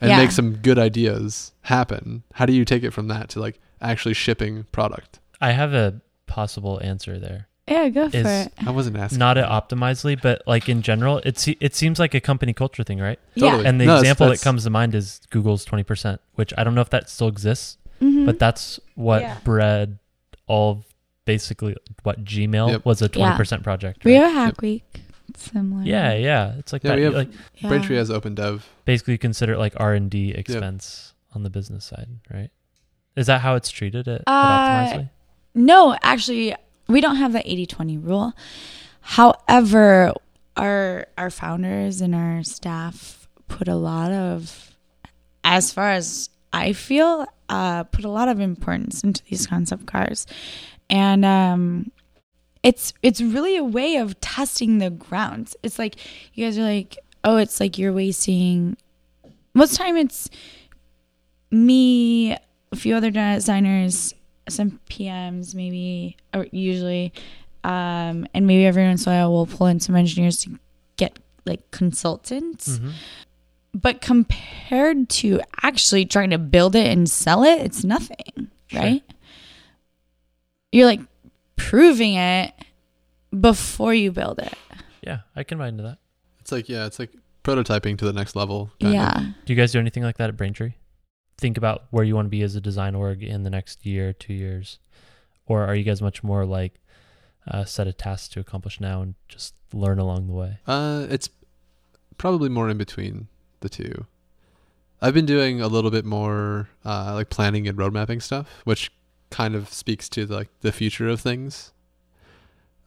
and Yeah. make some good ideas happen? How do you take it from that to like actually shipping product? I have a possible answer there. Yeah, go for is- it. I wasn't asking. Not at Optimizely, but like in general, it it seems like a company culture thing, right? Totally. Yeah. And the No, example that's- that comes to mind is Google's 20%, which I don't know if that still exists, Mhm. but that's what Yeah. bred all of basically what Gmail Yep. was a Yeah. 20% project. we Right? have Hack Week. Similar. Yeah, yeah. It's like Yeah, that. we have- like Yeah. Braintree has open dev. basically consider it like R&D expense on the business side, right? Is that how it's treated at, Uh, at Optimizely? No, actually, we don't have that 80-20 rule. However, our our founders and our staff put a lot of as far as I feel, uh, put a lot of importance into these concept cars, and um, it's it's really a way of testing the grounds. It's like you guys are like, oh, it's like you're wasting. Most time, it's me, a few other designers, some PMs, maybe, or usually, um, and maybe every once in a while we'll pull in some engineers to get like consultants. Mhm. But compared to actually trying to build it and sell it, it's nothing, Sure. right? You're like proving it before you build it. Yeah, I can buy into that. It's like yeah, it's like prototyping to the next level. kind of. yeah. Do you guys do anything like that at Braintree? Think about where you want to be as a design org in the next year, two years, or are you guys much more like a set of tasks to accomplish now and just learn along the way? Uh, it's probably more in between the two. I've been doing a little bit more uh, like planning and road mapping stuff, which kind of speaks to like the future of things.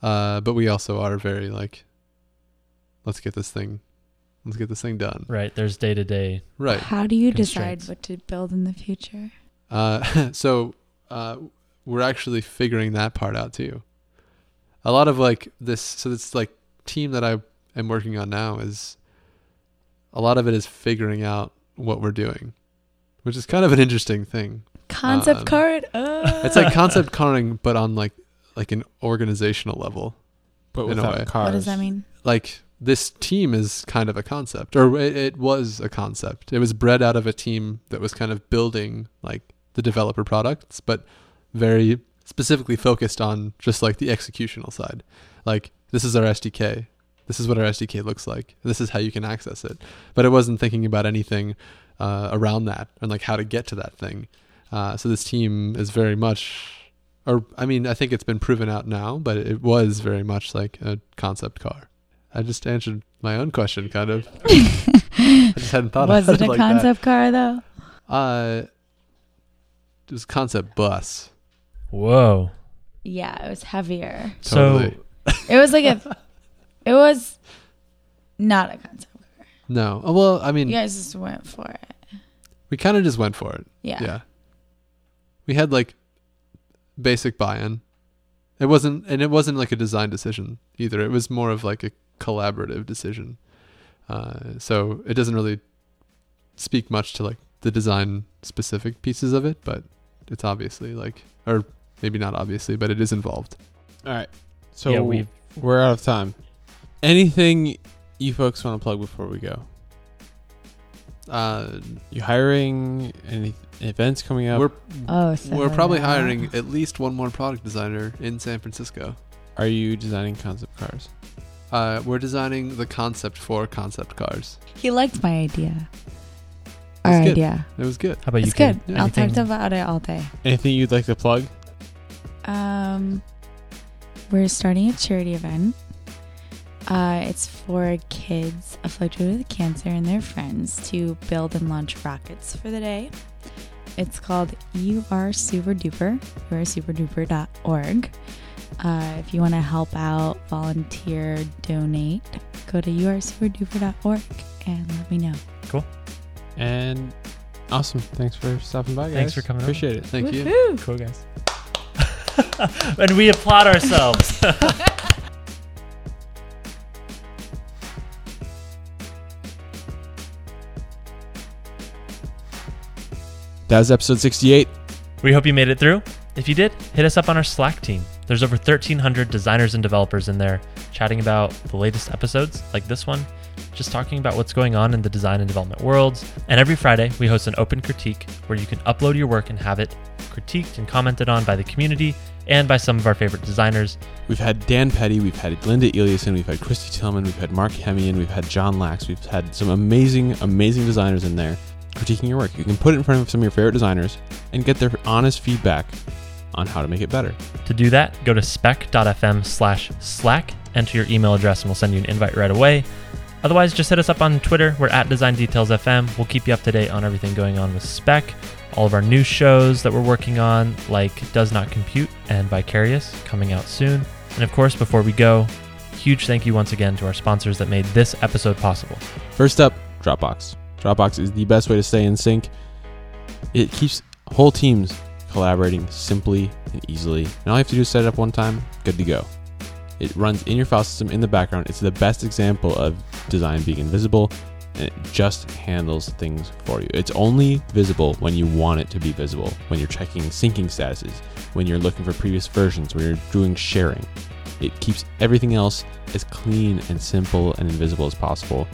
Uh, but we also are very like, let's get this thing, let's get this thing done. Right. There's day to day. Right. How do you decide what to build in the future? Uh, <laughs> so uh, we're actually figuring that part out too. A lot of like this, so this like team that I am working on now is a lot of it is figuring out what we're doing, which is kind of an interesting thing. Concept Um, card? Uh. <laughs> It's like concept carding, but on like like an organizational level. But In a without cars. What does that mean? Like this team is kind of a concept, or it, it was a concept. It was bred out of a team that was kind of building like the developer products, but very specifically focused on just like the executional side. Like this is our SDK. This is what our SDK looks like. This is how you can access it. But it wasn't thinking about anything uh, around that and like how to get to that thing. Uh, so this team is very much, or I mean, I think it's been proven out now, but it was very much like a concept car. I just answered my own question, kind of. <laughs> I just hadn't thought Was about it Was it a like concept car though? Uh, it was concept bus. Whoa. Yeah, it was heavier. Totally. So <laughs> It was like a. it was not a concept. Car. No, Oh, well, I mean, You guys just went for it. we kind of just went for it. Yeah. Yeah. We had like basic buy-in. It wasn't, and it wasn't like a design decision either. It was more of like a collaborative decision. Uh, so it doesn't really speak much to like the design specific pieces of it, but it's obviously like, or maybe not obviously, but it is involved. All right. So yeah, we we're out of time. Anything you folks want to plug before we go? Uh, You hiring? Any events coming up? we're Oh, we're probably hiring at least one more product designer in San Francisco. Are you designing concept cars? Uh, we're designing the concept for concept cars. He liked my idea. That's Our good. idea. It was good. how about you? It's good. Yeah. I'll talk Anything- about it all day. Anything you'd like to plug? Um, we're starting a charity event. Uh, it's for kids afflicted with cancer and their friends to build and launch rockets for the day. It's called You Are Super Duper. You are superduper.org. Uh, if you want to help out, volunteer, donate, go to youaresuperduper.org and let me know. Cool. And awesome. Thanks for stopping by, guys. Thanks for coming over. Appreciate it. Thank you. Cool guys. <laughs> and we applaud ourselves. <laughs> That was episode 68. We hope you made it through. If you did, hit us up on our Slack team. There's over 1,300 designers and developers in there chatting about the latest episodes, like this one, just talking about what's going on in the design and development worlds. And every Friday, we host an open critique where you can upload your work and have it critiqued and commented on by the community and by some of our favorite designers. We've had Dan Petty, we've had Linda Eliasen, we've had Kristy Tillman, we've had Marc Hemeon, we've had Jon Lax, we've had some amazing, amazing designers in there critiquing your work. You can put it in front of some of your favorite designers and get their honest feedback on how to make it better. To do that, go to spec.fm slash slack, enter your email address, and we'll send you an invite right away. Otherwise, just hit us up on Twitter. We're at Design Details FM. We'll keep you up to date on everything going on with Spec, all of our new shows that we're working on, like Does Not Compute and Vicarious, coming out soon. And of course, before we go, huge thank you once again to our sponsors that made this episode possible. First up, Dropbox. Dropbox is the best way to stay in sync. It keeps whole teams collaborating simply and easily. And all you have to do is set it up one time, good to go. It runs in your file system in the background. It's the best example of design being invisible, and it just handles things for you. It's only visible when you want it to be visible, when you're checking syncing statuses, when you're looking for previous versions, when you're doing sharing. It keeps everything else as clean and simple and invisible as possible.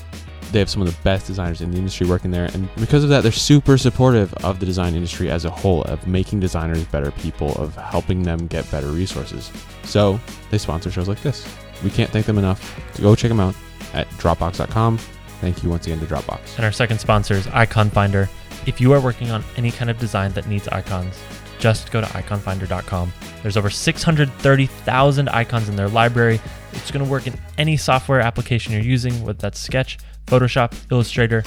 They have some of the best designers in the industry working there, and because of that, they're super supportive of the design industry as a whole, of making designers better people, of helping them get better resources. So they sponsor shows like this. We can't thank them enough. Go check them out at Dropbox.com. Thank you once again to Dropbox. And our second sponsor is Icon Finder. If you are working on any kind of design that needs icons, just go to iconfinder.com. There's over 630,000 icons in their library. It's going to work in any software application you're using, whether that's Sketch, Photoshop, Illustrator.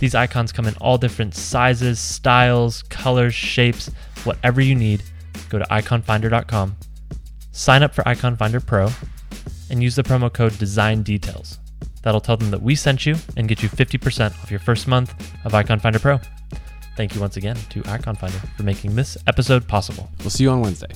These icons come in all different sizes, styles, colors, shapes, whatever you need. Go to iconfinder.com, sign up for Icon Finder Pro, and use the promo code Design Details. That'll tell them that we sent you and get you 50% off your first month of Icon Finder Pro. Thank you once again to Icon Finder for making this episode possible. We'll see you on Wednesday.